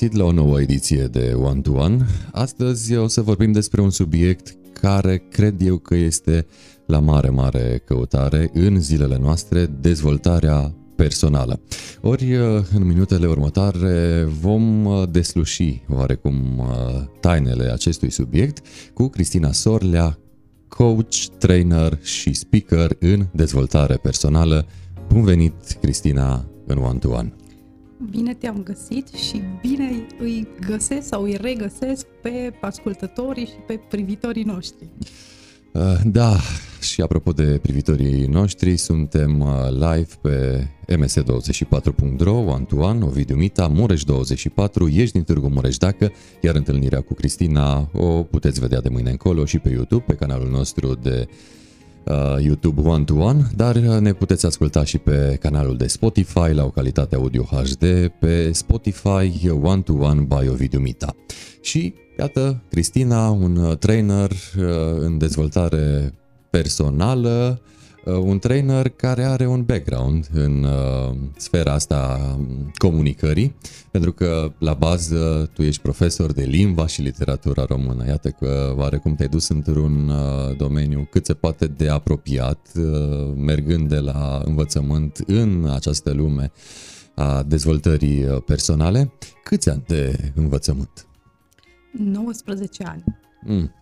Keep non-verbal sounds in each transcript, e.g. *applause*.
găsit la o nouă ediție de One to One. Astăzi o să vorbim despre un subiect care cred eu că este la mare, mare căutare în zilele noastre, dezvoltarea personală. Ori în minutele următoare vom desluși oarecum tainele acestui subiect cu Cristina Sorlea, coach, trainer și speaker în dezvoltare personală. Bun venit, Cristina, în One to One! Bine te-am găsit și bine îi găsesc sau îi regăsesc pe ascultătorii și pe privitorii noștri. Uh, da, și apropo de privitorii noștri, suntem uh, live pe ms24.ro, one to one, Ovidiu Mita, Mureș24, ești din Târgu Mureș dacă, iar întâlnirea cu Cristina o puteți vedea de mâine încolo și pe YouTube, pe canalul nostru de uh, YouTube One to One, dar uh, ne puteți asculta și pe canalul de Spotify la o calitate audio HD, pe Spotify One to One by Ovidiu Mita. Și iată, Cristina, un uh, trainer uh, în dezvoltare personală, uh, un trainer care are un background în uh, sfera asta comunicării, pentru că la bază tu ești profesor de limba și literatura română. Iată că oarecum te-ai dus într-un uh, domeniu cât se poate de apropiat, uh, mergând de la învățământ în această lume a dezvoltării uh, personale. Câți ani de învățământ? 19 ani. Mm.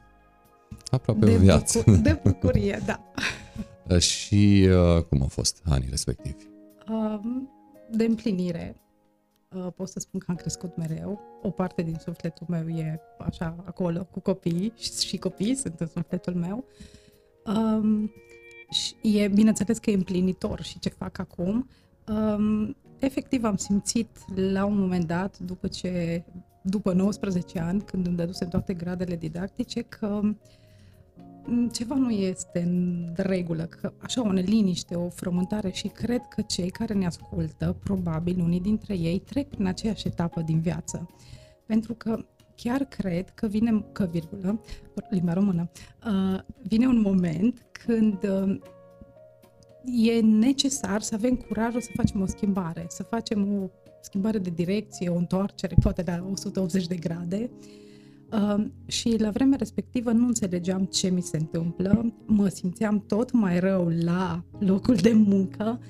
Aproape de o viață. Bucur- de bucurie, da. *laughs* și uh, cum au fost anii respectivi? Um, de împlinire. Uh, pot să spun că am crescut mereu. O parte din sufletul meu e așa acolo cu copiii și, și copiii sunt în sufletul meu. Um, și e bineînțeles că e împlinitor și ce fac acum. Um, efectiv am simțit la un moment dat, după ce după 19 ani, când îmi dădusem toate gradele didactice, că ceva nu este în regulă, că așa o neliniște, o frământare și cred că cei care ne ascultă, probabil unii dintre ei, trec prin aceeași etapă din viață. Pentru că chiar cred că vine, că virgulă, limba română, uh, vine un moment când uh, e necesar să avem curajul să facem o schimbare, să facem o schimbare de direcție, o întoarcere, poate la 180 de grade. Uh, și la vremea respectivă nu înțelegeam ce mi se întâmplă, mă simțeam tot mai rău la locul de muncă,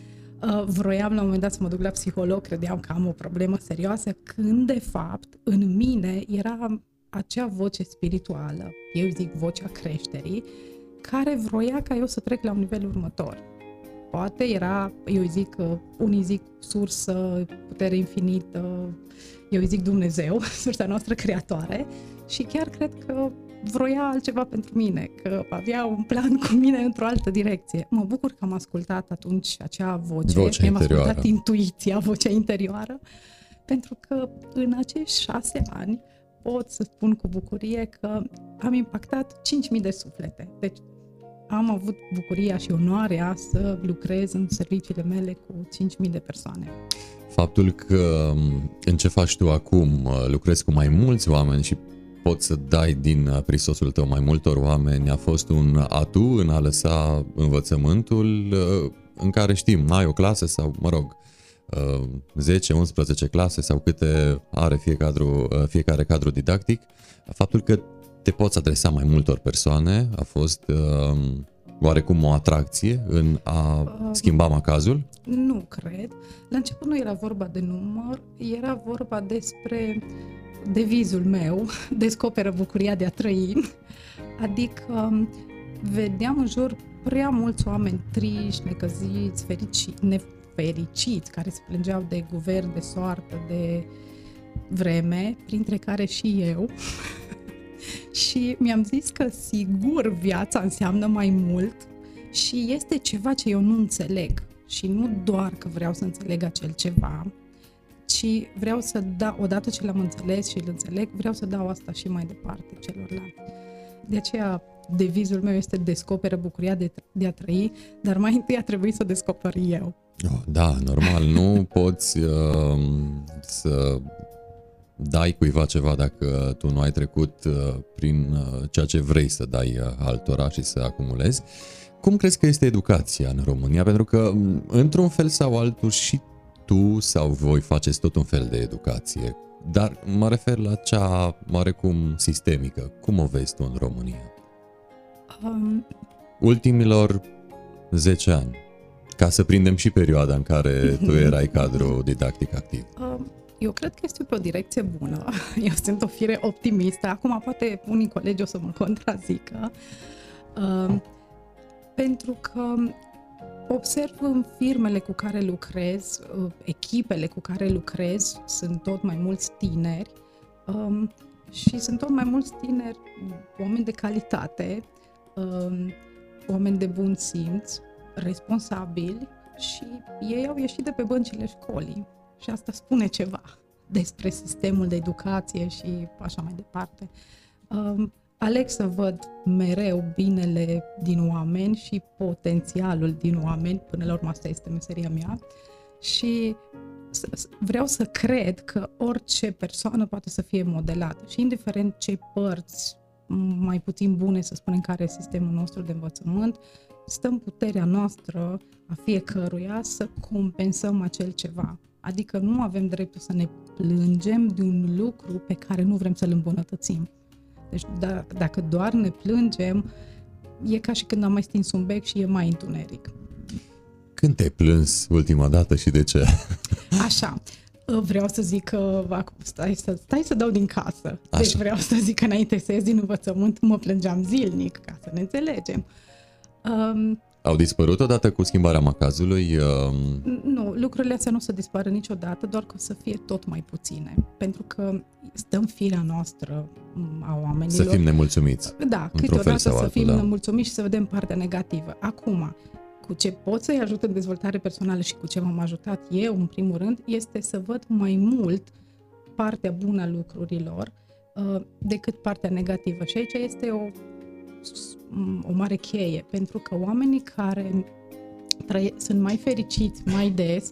uh, vroiam la un moment dat să mă duc la psiholog, credeam că am o problemă serioasă, când de fapt în mine era acea voce spirituală, eu zic vocea creșterii, care vroia ca eu să trec la un nivel următor. Poate era, eu zic, unii zic sursă, putere infinită, eu zic Dumnezeu, *laughs* sursa noastră creatoare și chiar cred că vroia altceva pentru mine, că avea un plan cu mine într-o altă direcție. Mă bucur că am ascultat atunci acea voce, vocea am ascultat intuiția, vocea interioară, pentru că în acești șase ani pot să spun cu bucurie că am impactat 5.000 de suflete. Deci am avut bucuria și onoarea să lucrez în serviciile mele cu 5.000 de persoane. Faptul că în ce faci tu acum lucrezi cu mai mulți oameni și poți să dai din prisosul tău mai multor oameni a fost un atu în a lăsa învățământul în care știm, ai o clasă sau, mă rog, 10-11 clase sau câte are fiecare cadru, fiecare cadru didactic, faptul că te poți adresa mai multor persoane, a fost uh, oarecum o atracție în a uh, schimba macazul? Nu cred. La început nu era vorba de număr, era vorba despre devizul meu, *laughs* descoperă bucuria de a trăi, adică um, vedeam în jur prea mulți oameni triști, necăziți, fericiți, nefericiți, care se plângeau de guvern, de soartă, de vreme, printre care și eu. *laughs* și mi-am zis că sigur viața înseamnă mai mult și este ceva ce eu nu înțeleg. Și nu doar că vreau să înțeleg acel ceva, ci vreau să dau, odată ce l-am înțeles și îl înțeleg, vreau să dau asta și mai departe celorlalți. De aceea devizul meu este descoperă bucuria de, de a trăi, dar mai întâi a trebuit să descoper eu. Oh, da, normal, nu poți uh, să dai cuiva ceva dacă tu nu ai trecut uh, prin uh, ceea ce vrei să dai uh, altora și să acumulezi. Cum crezi că este educația în România? Pentru că, într-un fel sau altul, și tu sau voi faceți tot un fel de educație. Dar mă refer la cea oarecum sistemică. Cum o vezi tu în România? Um... Ultimilor 10 ani, ca să prindem și perioada în care tu *laughs* erai cadru didactic activ. Um, eu cred că este pe o direcție bună. *laughs* Eu sunt o fire optimistă. Acum poate unii colegi o să mă contrazică. Um, pentru că observ în firmele cu care lucrez, uh, echipele cu care lucrez, sunt tot mai mulți tineri um, și sunt tot mai mulți tineri, oameni de calitate, um, oameni de bun simț, responsabili și ei au ieșit de pe băncile școlii și asta spune ceva despre sistemul de educație și așa mai departe. Um, aleg să văd mereu binele din oameni și potențialul din oameni, până la urmă asta este meseria mea, și vreau să cred că orice persoană poate să fie modelată și indiferent ce părți mai puțin bune, să spunem, care e sistemul nostru de învățământ, stă în puterea noastră a fiecăruia să compensăm acel ceva. Adică nu avem dreptul să ne plângem de un lucru pe care nu vrem să-l îmbunătățim. Deci da, dacă doar ne plângem, e ca și când am mai stins un bec și e mai întuneric. Când te-ai plâns ultima dată și de ce? Așa, vreau să zic că stai să, stai să dau din casă. Deci Așa. Deci vreau să zic că înainte să ies din învățământ mă plângeam zilnic, ca să ne înțelegem. Um, au dispărut odată cu schimbarea macazului? Um... Nu, lucrurile astea nu o să dispară niciodată, doar că o să fie tot mai puține. Pentru că stă în firea noastră a oamenilor. Să fim nemulțumiți. Da, câteodată să altul, fim da. nemulțumiți și să vedem partea negativă. Acum, cu ce pot să-i ajut în dezvoltare personală și cu ce m-am ajutat eu, în primul rând, este să văd mai mult partea bună a lucrurilor uh, decât partea negativă. Și aici este o o mare cheie, pentru că oamenii care trăie, sunt mai fericiți mai des,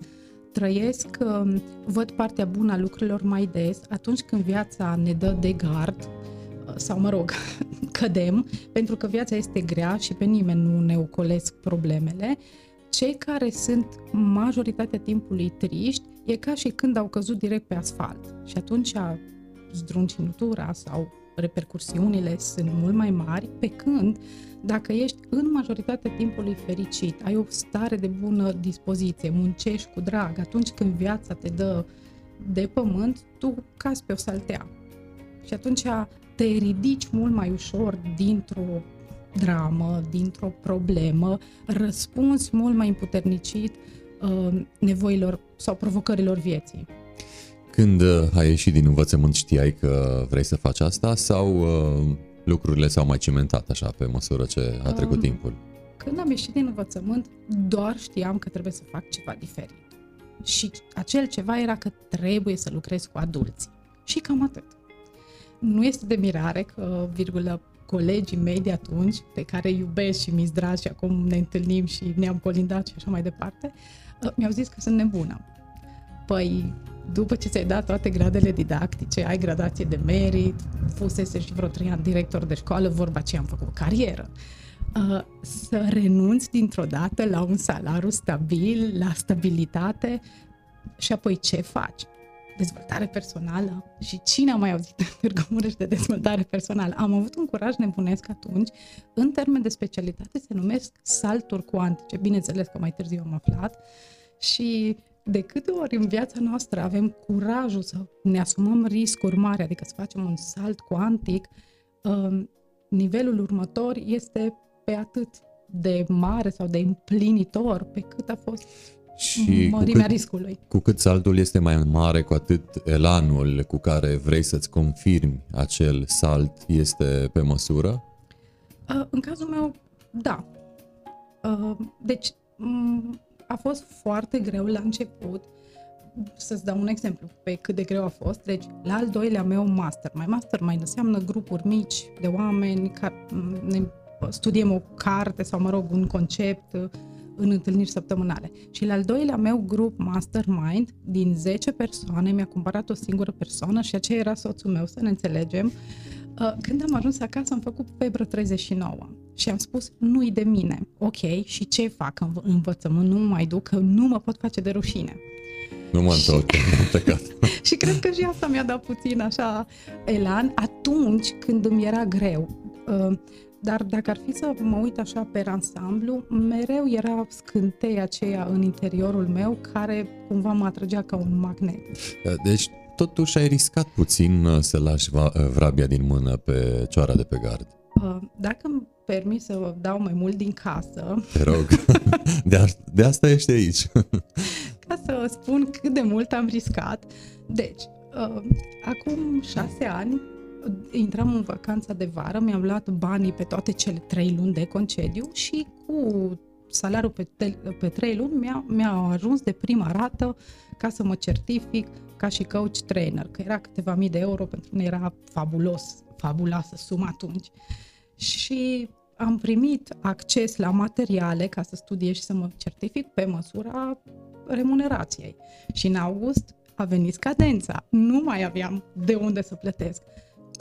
trăiesc, um, văd partea bună a lucrurilor mai des, atunci când viața ne dă de gard, uh, sau mă rog, *laughs* cădem, pentru că viața este grea și pe nimeni nu ne ocolesc problemele, cei care sunt majoritatea timpului triști, e ca și când au căzut direct pe asfalt. Și atunci zdruncinutura sau repercursiunile sunt mult mai mari, pe când dacă ești în majoritatea timpului fericit, ai o stare de bună dispoziție, muncești cu drag, atunci când viața te dă de pământ, tu cazi pe o saltea. Și atunci te ridici mult mai ușor dintr-o dramă, dintr-o problemă, răspunzi mult mai împuternicit uh, nevoilor sau provocărilor vieții. Când uh, ai ieșit din învățământ știai că vrei să faci asta sau uh, lucrurile s-au mai cimentat așa pe măsură ce a trecut um, timpul? Când am ieșit din învățământ, doar știam că trebuie să fac ceva diferit. Și acel ceva era că trebuie să lucrez cu adulți. Și cam atât. Nu este de mirare că, virgulă, colegii mei de atunci, pe care iubesc și mi-s dragi și acum ne întâlnim și ne-am colindat și așa mai departe, uh, mi-au zis că sunt nebună. Păi, după ce ți-ai dat toate gradele didactice, ai gradație de merit, fusese și vreo trei ani director de școală, vorba ce am făcut carieră. Uh, să renunți dintr-o dată la un salariu stabil, la stabilitate și apoi ce faci? Dezvoltare personală? Și cine a mai auzit în Târgu Mureș de dezvoltare personală? Am avut un curaj nebunesc atunci. În termen de specialitate se numesc salturi cuantice. Bineînțeles că mai târziu am aflat. Și de câte ori în viața noastră avem curajul să ne asumăm riscuri mari, adică să facem un salt cuantic, um, nivelul următor este pe atât de mare sau de împlinitor pe cât a fost și mărimea cu cât, riscului. Cu cât saltul este mai mare, cu atât elanul cu care vrei să-ți confirmi acel salt este pe măsură? Uh, în cazul meu, da. Uh, deci, a fost foarte greu la început. Să-ți dau un exemplu pe cât de greu a fost. Deci, la al doilea meu master, mai master mai înseamnă grupuri mici de oameni care ne studiem o carte sau, mă rog, un concept în întâlniri săptămânale. Și la al doilea meu grup Mastermind, din 10 persoane, mi-a cumpărat o singură persoană și aceea era soțul meu, să ne înțelegem. Uh, când am ajuns acasă am făcut febră 39 și am spus nu-i de mine. Ok, și ce fac în învățământ? Nu mai duc, că nu mă pot face de rușine. Nu mă întorc, *laughs* am plecat. *laughs* și cred că și asta mi-a dat puțin așa elan atunci când îmi era greu. Uh, dar dacă ar fi să mă uit așa pe ansamblu, mereu era scânteia aceea în interiorul meu care cumva mă atrăgea ca un magnet. Deci totuși ai riscat puțin uh, să lași vrabia din mână pe cioara de pe gard. Uh, dacă îmi permis să dau mai mult din casă... Te rog, *laughs* de, a, de asta ești aici. *laughs* ca să spun cât de mult am riscat. Deci, uh, acum șase ani intram în vacanța de vară, mi-am luat banii pe toate cele trei luni de concediu și cu salariul pe, te, pe trei luni mi-a, mi-a ajuns de prima rată ca să mă certific ca și coach trainer, că era câteva mii de euro, pentru mine era fabulos, fabuloasă suma atunci. Și am primit acces la materiale ca să studiez și să mă certific pe măsura remunerației. Și în august a venit cadența. Nu mai aveam de unde să plătesc.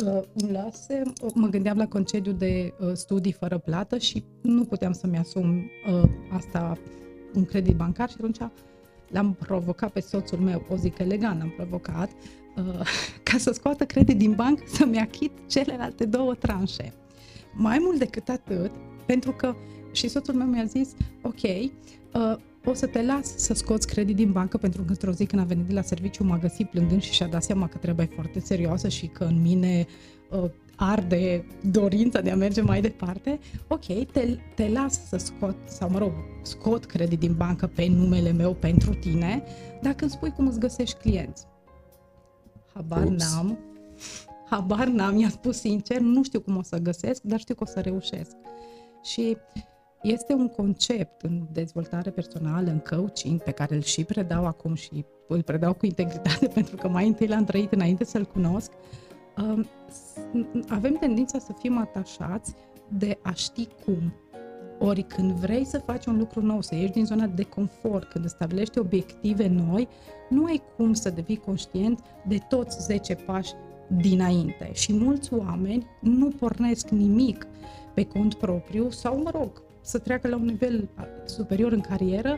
Uh, îmi lase, mă gândeam la concediu de uh, studii fără plată și nu puteam să-mi asum uh, asta un credit bancar și atunci l-am provocat pe soțul meu, o zic elegant, l-am provocat, uh, *laughs* ca să scoată credit din bancă să-mi achit celelalte două tranșe. Mai mult decât atât, pentru că și soțul meu mi-a zis, ok, uh, o să te las să scoți credit din bancă pentru că într-o zi când a venit de la serviciu m-a găsit plângând și și-a dat seama că trebuie foarte serioasă și că în mine uh, arde dorința de a merge mai departe, ok, te, te las să scot, sau mă rog, scot credit din bancă pe numele meu pentru tine, dacă îmi spui cum îți găsești clienți. Habar Ups. n-am, habar n-am, i-a spus sincer, nu știu cum o să găsesc, dar știu că o să reușesc. Și este un concept în dezvoltare personală, în coaching, pe care îl și predau acum și îl predau cu integritate *laughs* pentru că mai întâi l-am trăit înainte să-l cunosc. Um, avem tendința să fim atașați de a ști cum. Ori când vrei să faci un lucru nou, să ieși din zona de confort, când stabilești obiective noi, nu ai cum să devii conștient de toți 10 pași dinainte. Și mulți oameni nu pornesc nimic pe cont propriu sau, mă rog, să treacă la un nivel superior în carieră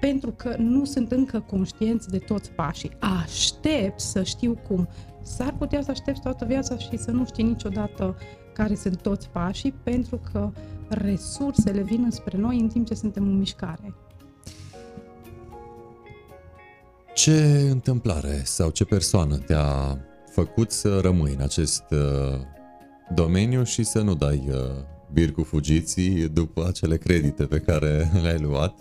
pentru că nu sunt încă conștienți de toți pașii. Aștept să știu cum. S-ar putea să aștepți toată viața și să nu știi niciodată care sunt toți pașii, pentru că resursele vin înspre noi în timp ce suntem în mișcare. Ce întâmplare sau ce persoană te-a făcut să rămâi în acest uh, domeniu și să nu dai uh, bir cu fugiții după acele credite pe care le-ai luat?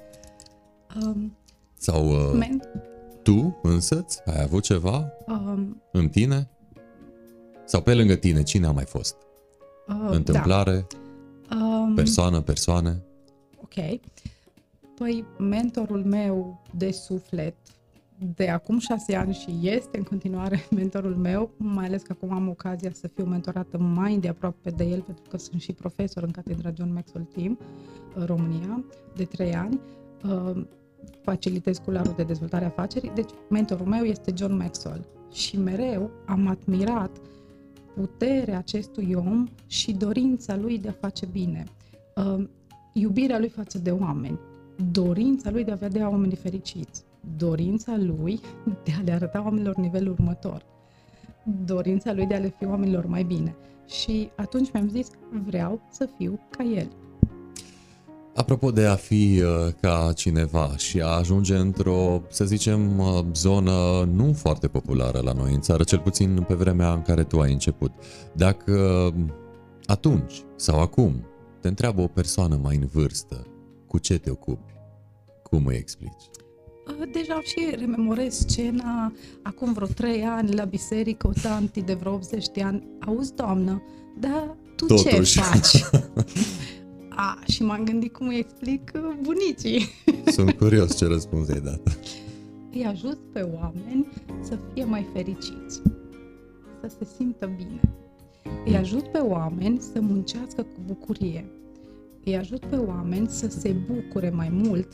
Um, Sau uh, men- tu însăți ai avut ceva um, în tine? Sau pe lângă tine, cine a mai fost? Uh, Întâmplare? Da. Um, persoană, persoane? Ok. Păi mentorul meu de suflet de acum șase ani și este în continuare *laughs* mentorul meu, mai ales că acum am ocazia să fiu mentorată mai de aproape de el, pentru că sunt și profesor în catedra John Maxwell Team, uh, România, de trei ani. Uh, facilitez cularul de dezvoltare a afacerii. Deci, mentorul meu este John Maxwell și mereu am admirat puterea acestui om și dorința lui de a face bine. Uh, iubirea lui față de oameni, dorința lui de a vedea oamenii fericiți dorința lui *laughs* de a le arăta oamenilor nivelul următor, dorința lui de a le fi oamenilor mai bine. Și atunci mi-am zis, vreau să fiu ca el. Apropo de a fi uh, ca cineva și a ajunge într-o, să zicem, uh, zonă nu foarte populară la noi în țară, cel puțin pe vremea în care tu ai început, dacă atunci sau acum te întreabă o persoană mai în vârstă, cu ce te ocupi, cum îi explici? deja și rememorez scena acum vreo trei ani la biserică, o tanti de vreo 80 de ani. Auzi, doamnă, dar tu Totuși. ce faci? *laughs* A, și m-am gândit cum îi explic uh, bunicii. *laughs* Sunt curios ce răspuns ai dat. Îi ajut pe oameni să fie mai fericiți, să se simtă bine. Îi ajut pe oameni să muncească cu bucurie. Îi ajut pe oameni să se bucure mai mult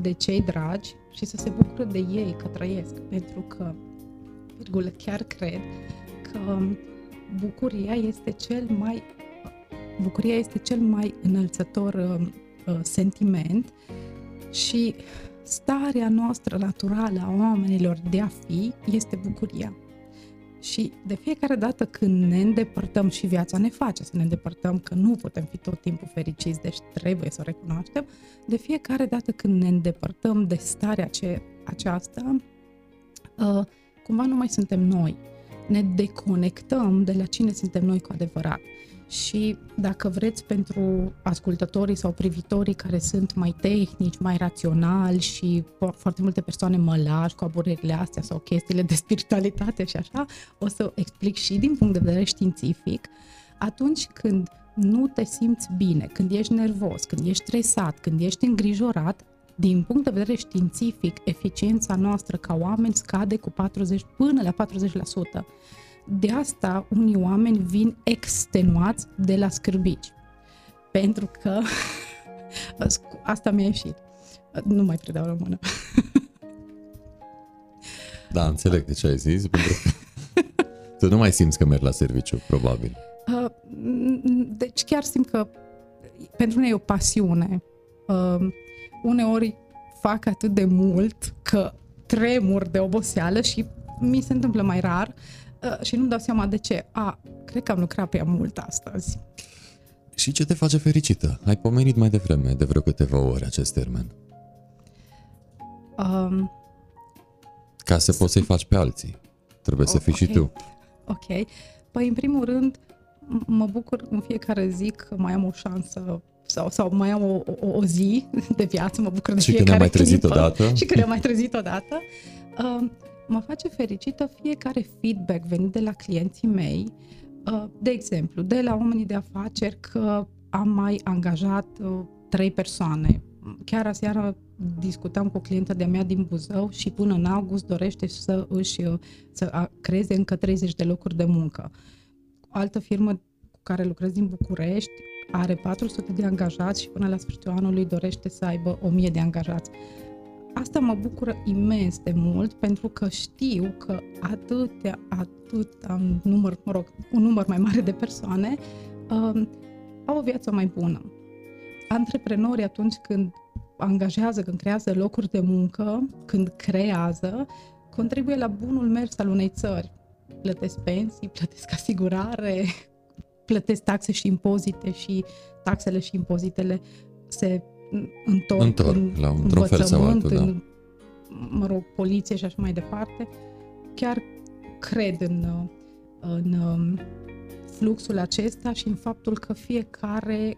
de cei dragi și să se bucure de ei că trăiesc, pentru că, virgulă, chiar cred că bucuria este cel mai bucuria este cel mai înălțător uh, uh, sentiment și starea noastră naturală a oamenilor de a fi este bucuria. Și de fiecare dată când ne îndepărtăm și viața ne face să ne îndepărtăm, că nu putem fi tot timpul fericiți, deci trebuie să o recunoaștem, de fiecare dată când ne îndepărtăm de starea ce, aceasta, uh, cumva nu mai suntem noi. Ne deconectăm de la cine suntem noi cu adevărat și dacă vreți pentru ascultătorii sau privitorii care sunt mai tehnici, mai raționali și foarte multe persoane mă lași cu aburerile astea sau chestiile de spiritualitate și așa, o să explic și din punct de vedere științific, atunci când nu te simți bine, când ești nervos, când ești stresat, când ești îngrijorat, din punct de vedere științific, eficiența noastră ca oameni scade cu 40 până la 40%. De asta unii oameni vin extenuați de la scârbici. Pentru că *laughs* asta mi-a ieșit. Nu mai predau română. *laughs* Da, înțeleg de ce ai zis, pentru că *laughs* tu nu mai simți că mergi la serviciu, probabil. Uh, deci chiar simt că pentru mine e o pasiune. Uh, uneori fac atât de mult că tremur de oboseală și mi se întâmplă mai rar, Uh, și nu-mi dau seama de ce. A, cred că am lucrat prea mult astăzi. Și ce te face fericită? Ai pomenit mai devreme, de vreo câteva ore, acest termen. Um, Ca să poți să-i faci pe alții. Trebuie să fii okay. și tu. Ok. Păi, în primul rând, mă bucur în fiecare zi că mai am o șansă sau, sau mai am o, o, o zi de viață, mă bucur de și fiecare când am mai trezit clipă, odată. Și când am mai trezit odată. Uh, mă face fericită fiecare feedback venit de la clienții mei, uh, de exemplu, de la oamenii de afaceri că am mai angajat uh, trei persoane. Chiar aseară discutam cu o clientă de-a mea din Buzău și până în august dorește să își uh, să creeze încă 30 de locuri de muncă. O altă firmă cu care lucrez din București are 400 de angajați și până la sfârșitul anului dorește să aibă 1000 de angajați asta mă bucură imens de mult pentru că știu că atâtea, atât număr, mă rog, un număr mai mare de persoane um, au o viață mai bună. Antreprenorii atunci când angajează, când creează locuri de muncă, când creează, contribuie la bunul mers al unei țări. Plătesc pensii, plătesc asigurare, *laughs* plătesc taxe și impozite și taxele și impozitele se întorc, întorc în la un fel sau altul, da. în, mă rog, poliție și așa mai departe, chiar cred în, în um, fluxul acesta și în faptul că fiecare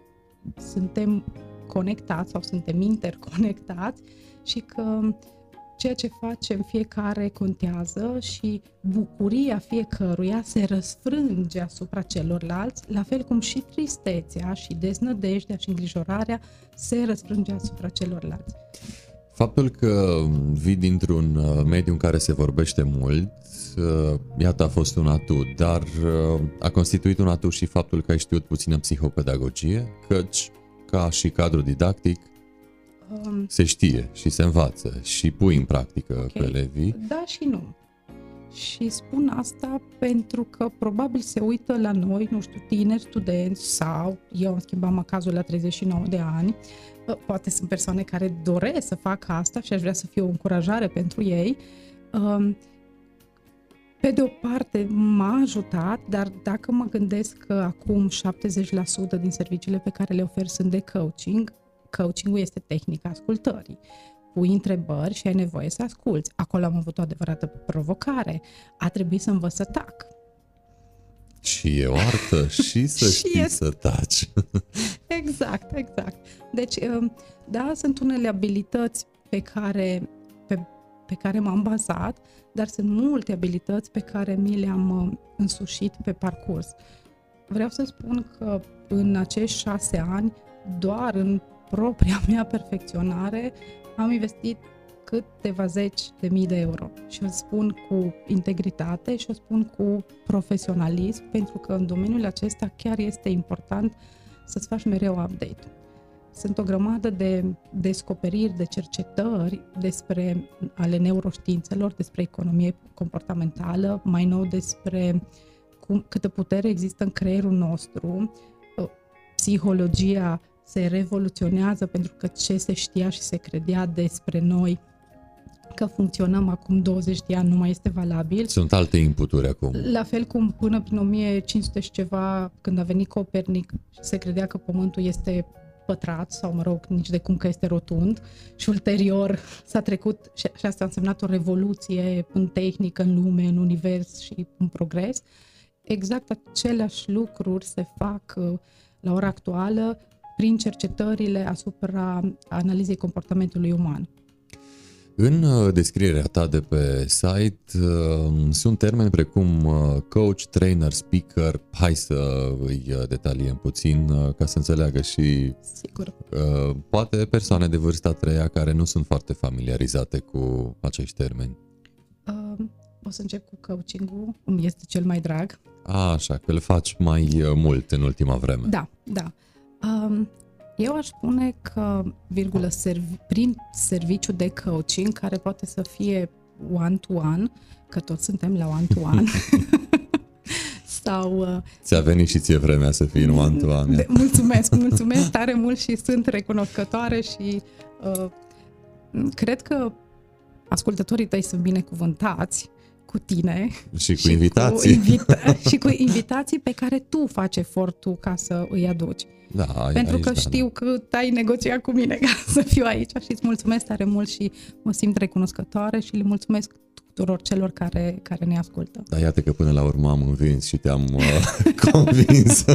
suntem conectați sau suntem interconectați și că ceea ce facem fiecare contează și bucuria fiecăruia se răsfrânge asupra celorlalți, la fel cum și tristețea și deznădejdea și îngrijorarea se răsfrânge asupra celorlalți. Faptul că vii dintr-un uh, mediu în care se vorbește mult, uh, iată a fost un atu, dar uh, a constituit un atu și faptul că ai știut puțină psihopedagogie, căci ca și cadru didactic Um, se știe și se învață și pui în practică okay. cu elevii. Da și nu. Și spun asta pentru că probabil se uită la noi, nu știu, tineri, studenți sau eu am schimbat macazul la 39 de ani, poate sunt persoane care doresc să facă asta și aș vrea să fie o încurajare pentru ei. Um, pe de o parte m-a ajutat, dar dacă mă gândesc că acum 70% din serviciile pe care le ofer sunt de coaching, coaching este tehnica ascultării. Pui întrebări și ai nevoie să asculți. Acolo am avut o adevărată provocare. A trebuit să învăț să tac. Și e o artă și să *laughs* și știi este... să taci. *laughs* exact, exact. Deci, um, da, sunt unele abilități pe care, pe, pe care m-am bazat, dar sunt multe abilități pe care mi le-am uh, însușit pe parcurs. Vreau să spun că în acești șase ani, doar în propria *laughs* mea perfecționare, am investit câteva zeci de mii de euro. Și o spun cu integritate și o spun cu profesionalism, pentru că în domeniul acesta chiar este important să-ți faci mereu update. Sunt o grămadă de descoperiri, de cercetări despre ale neuroștiințelor, despre economie comportamentală, mai nou despre cum, câtă putere există în creierul nostru, psihologia se revoluționează pentru că ce se știa și se credea despre noi că funcționăm acum 20 de ani nu mai este valabil. Sunt alte inputuri acum. La fel cum până prin 1500 și ceva, când a venit Copernic, se credea că Pământul este pătrat sau, mă rog, nici de cum că este rotund și ulterior s-a trecut și, și asta a însemnat o revoluție în tehnică, în lume, în univers și în progres. Exact aceleași lucruri se fac uh, la ora actuală prin cercetările asupra analizei comportamentului uman. În uh, descrierea ta de pe site uh, sunt termeni precum uh, coach, trainer, speaker. Hai să îi detaliem puțin ca să înțeleagă și Sigur. poate persoane de vârsta treia care nu sunt foarte familiarizate cu acești termeni. Uh, o să încep cu coaching-ul, îmi este cel mai drag. A, așa, că îl faci mai mult în ultima vreme. Da, da. Um, eu aș spune că, virgulă, servi, prin serviciu de coaching, care poate să fie one-to-one, că toți suntem la one-to-one, *laughs* sau... Uh, Ți-a venit și ție vremea să fii în one-to-one. De, mulțumesc, mulțumesc *laughs* tare mult și sunt recunoscătoare și uh, cred că ascultătorii tăi sunt binecuvântați cu tine și cu și invitații. Cu invita- *laughs* și cu invitații pe care tu faci efortul ca să îi aduci. Da, Pentru aici, că da, știu da. că ai negociat cu mine *laughs* ca să fiu aici și îți mulțumesc tare mult și mă simt recunoscătoare și le mulțumesc tuturor celor care, care ne ascultă. Da, iată că până la urmă am învins și te-am uh, *laughs* convins.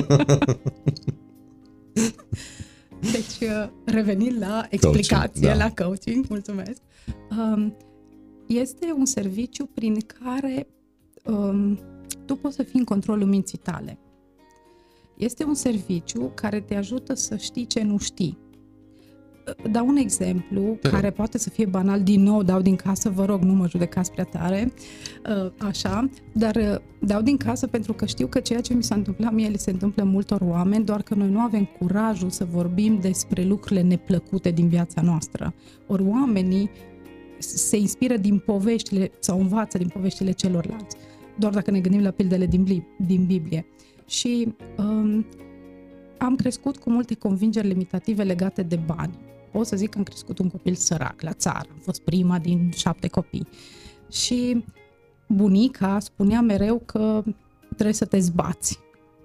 deci, uh, revenind la explicație, coaching, da. la coaching, mulțumesc. Um, este un serviciu prin care um, tu poți să fii în controlul minții tale. Este un serviciu care te ajută să știi ce nu știi. Dau un exemplu Te care poate să fie banal, din nou dau din casă, vă rog, nu mă judecați prea tare, uh, așa, dar uh, dau din casă pentru că știu că ceea ce mi s-a întâmplat mie le se întâmplă multor oameni, doar că noi nu avem curajul să vorbim despre lucrurile neplăcute din viața noastră. Ori oamenii se inspiră din poveștile sau învață din poveștile celorlalți, doar dacă ne gândim la pildele din, din Biblie și um, am crescut cu multe convingeri limitative legate de bani. Pot să zic că am crescut un copil sărac la țară, am fost prima din șapte copii. Și bunica spunea mereu că trebuie să te zbați.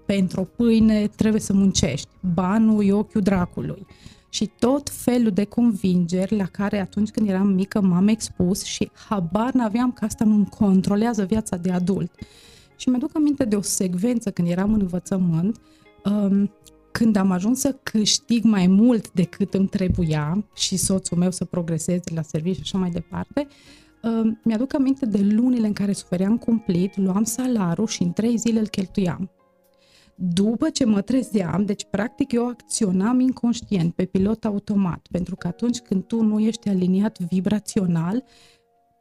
Pentru o pâine trebuie să muncești. Banul e ochiul dracului. Și tot felul de convingeri la care atunci când eram mică m-am expus și habar n-aveam că asta îmi controlează viața de adult. Și mi-aduc aminte de o secvență când eram în învățământ, um, când am ajuns să câștig mai mult decât îmi trebuia și soțul meu să progreseze la serviciu și așa mai departe, um, mi-aduc aminte de lunile în care sufeream cumplit, luam salarul și în trei zile îl cheltuiam. După ce mă trezeam, deci practic eu acționam inconștient pe pilot automat, pentru că atunci când tu nu ești aliniat vibrațional,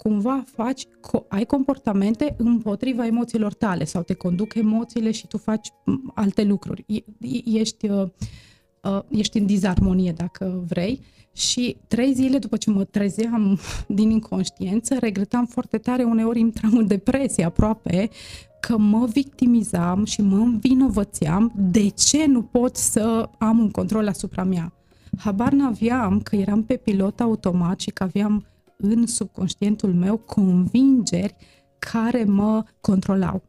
cumva faci, ai comportamente împotriva emoțiilor tale sau te conduc emoțiile și tu faci alte lucruri. Ești, uh, uh, ești în dizarmonie, dacă vrei. Și trei zile după ce mă trezeam *laughs* din inconștiență, regretam foarte tare, uneori intram în depresie aproape, că mă victimizam și mă învinovățeam de ce nu pot să am un control asupra mea. Habar n-aveam că eram pe pilot automat și că aveam în subconștientul meu convingeri care mă controlau.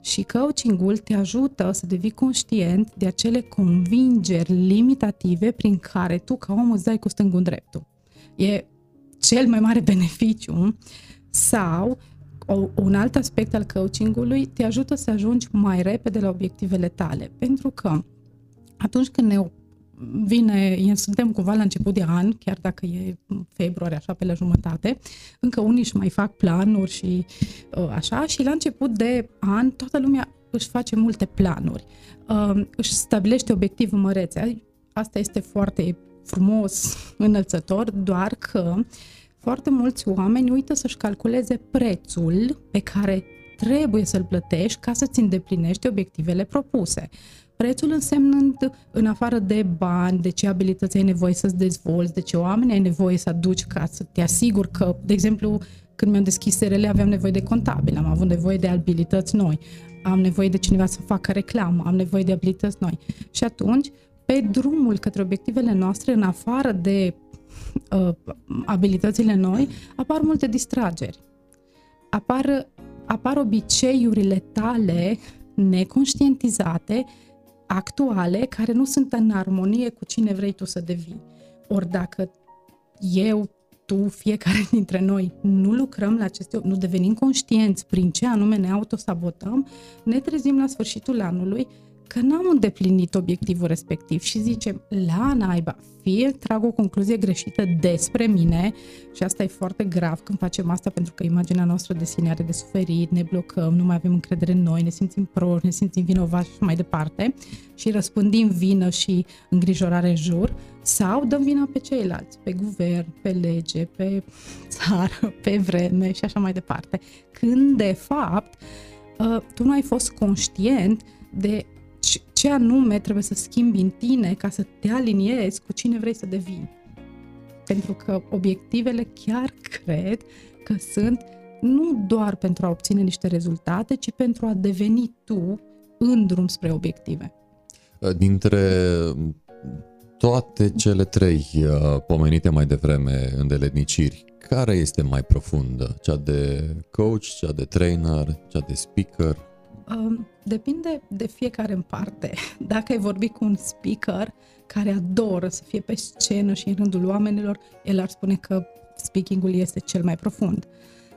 Și coachingul te ajută să devii conștient de acele convingeri limitative prin care tu, ca om, îți dai cu stângul în dreptul. E cel mai mare beneficiu sau o, un alt aspect al coachingului te ajută să ajungi mai repede la obiectivele tale. Pentru că atunci când ne vine, suntem cumva la început de an, chiar dacă e februarie, așa pe la jumătate, încă unii își mai fac planuri și uh, așa, și la început de an toată lumea își face multe planuri, uh, își stabilește obiective mărețe. Asta este foarte frumos, *laughs* înălțător, doar că foarte mulți oameni uită să-și calculeze prețul pe care trebuie să-l plătești ca să-ți îndeplinești obiectivele propuse. Prețul însemnând, în afară de bani, de ce abilități ai nevoie să-ți dezvolți, de ce oameni ai nevoie să aduci ca să te asiguri că, de exemplu, când mi-am deschis SRL aveam nevoie de contabil, am avut nevoie de abilități noi, am nevoie de cineva să facă reclamă, am nevoie de abilități noi. Și atunci, pe drumul către obiectivele noastre, în afară de uh, abilitățile noi, apar multe distrageri. Apar, apar obiceiurile tale neconștientizate, actuale, care nu sunt în armonie cu cine vrei tu să devii. Ori dacă eu, tu, fiecare *laughs* dintre noi nu lucrăm la aceste, nu devenim conștienți prin ce anume ne autosabotăm, ne trezim la sfârșitul anului că n-am îndeplinit obiectivul respectiv și zicem, la naiba, fie trag o concluzie greșită despre mine și asta e foarte grav când facem asta pentru că imaginea noastră de sine are de suferit, ne blocăm, nu mai avem încredere în noi, ne simțim proști, ne simțim vinovați și mai departe și răspândim vină și îngrijorare în jur sau dăm vina pe ceilalți, pe guvern, pe lege, pe țară, pe vreme și așa mai departe. Când de fapt uh, tu nu ai fost conștient de ce anume trebuie să schimbi în tine ca să te aliniezi cu cine vrei să devii. Pentru că obiectivele chiar cred că sunt nu doar pentru a obține niște rezultate, ci pentru a deveni tu în drum spre obiective. Dintre toate cele trei uh, pomenite mai devreme îndeletniciri, care este mai profundă? Cea de coach, cea de trainer, cea de speaker? Depinde de fiecare în parte. *laughs* Dacă ai vorbi cu un speaker care adoră să fie pe scenă și în rândul oamenilor, el ar spune că speakingul este cel mai profund.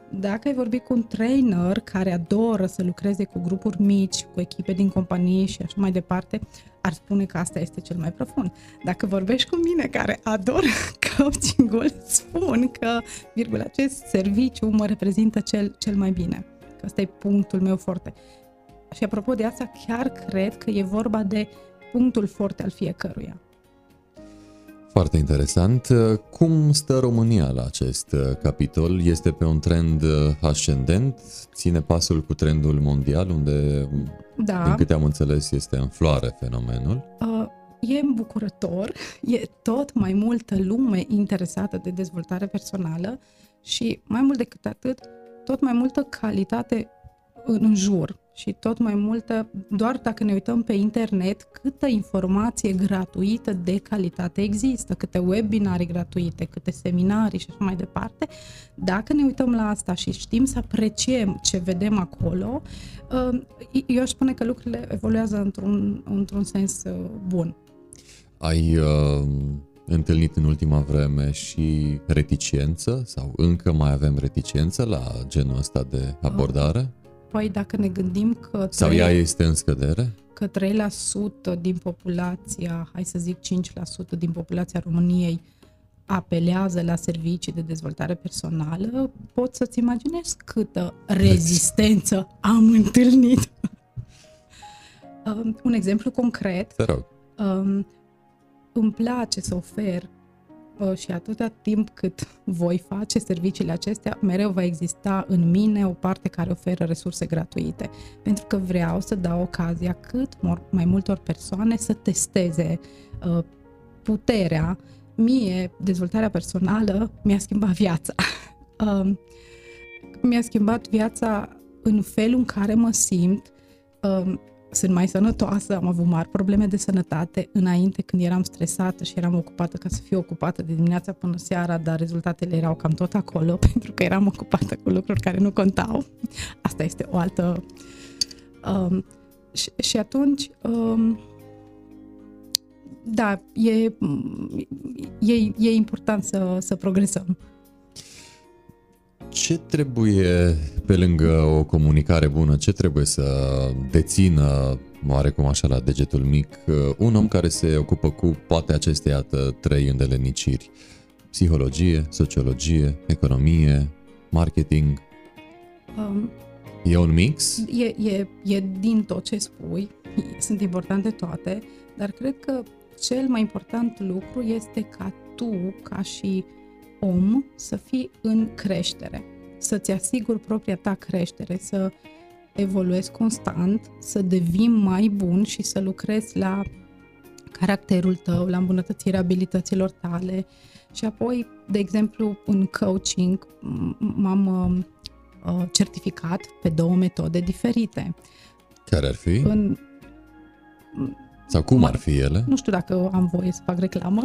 Dacă ai vorbi cu un trainer care adoră să lucreze cu grupuri mici, cu echipe din companie și așa mai departe, ar spune că asta este cel mai profund. Dacă vorbești cu mine care ador *laughs* coaching-ul, spun că, virgul, acest serviciu mă reprezintă cel, cel mai bine. Că asta e punctul meu foarte. Și apropo de asta, chiar cred că e vorba de punctul forte al fiecăruia. Foarte interesant. Cum stă România la acest capitol? Este pe un trend ascendent? Ține pasul cu trendul mondial, unde, da. din câte am înțeles, este în floare fenomenul? Uh, e îmbucurător, *laughs* e tot mai multă lume interesată de dezvoltare personală și, mai mult decât atât, tot mai multă calitate în jur și tot mai multă, doar dacă ne uităm pe internet, câtă informație gratuită de calitate există, câte webinarii gratuite, câte seminarii și așa mai departe. Dacă ne uităm la asta și știm să apreciem ce vedem acolo, uh, eu aș spune că lucrurile evoluează într-un, într-un sens uh, bun. Ai uh, întâlnit în ultima vreme și reticență sau încă mai avem reticență la genul ăsta de abordare? Uh Păi dacă ne gândim că... 3, Sau ea este în scădere? Că 3% din populația, hai să zic 5% din populația României apelează la servicii de dezvoltare personală, pot să-ți imaginezi câtă rezistență am întâlnit. *laughs* um, un exemplu concret. Te rog. Um, îmi place să ofer și atâta timp cât voi face serviciile acestea, mereu va exista în mine o parte care oferă resurse gratuite. Pentru că vreau să dau ocazia cât mai multor persoane să testeze uh, puterea. Mie, dezvoltarea personală mi-a schimbat viața. *laughs* Um, mi-a schimbat viața în felul în care mă simt um, sunt mai sănătoasă, am avut mari probleme de sănătate înainte când eram stresată și eram ocupată ca să fiu ocupată de dimineața până seara, dar rezultatele erau cam tot acolo *laughs* pentru că eram ocupată cu lucruri care nu contau. Asta este o altă... Um, și, și atunci... Um, da, e, e, e important să, să progresăm. Ce trebuie, pe lângă o comunicare bună, ce trebuie să dețină, oarecum așa la degetul mic, un om care se ocupă cu poate aceste, iată, trei îndeleniciri? Psihologie, sociologie, economie, marketing? Um, e un mix? E, e, e din tot ce spui, sunt importante toate, dar cred că cel mai important lucru este ca tu, ca și om să fii în creștere, să-ți asiguri propria ta creștere, să evoluezi constant, să devii mai bun și să lucrezi la caracterul tău, la îmbunătățirea abilităților tale și apoi, de exemplu, în coaching m-am uh, certificat pe două metode diferite. Care ar fi? În, Sau cum ar fi ele? Nu știu dacă am voie să fac reclamă.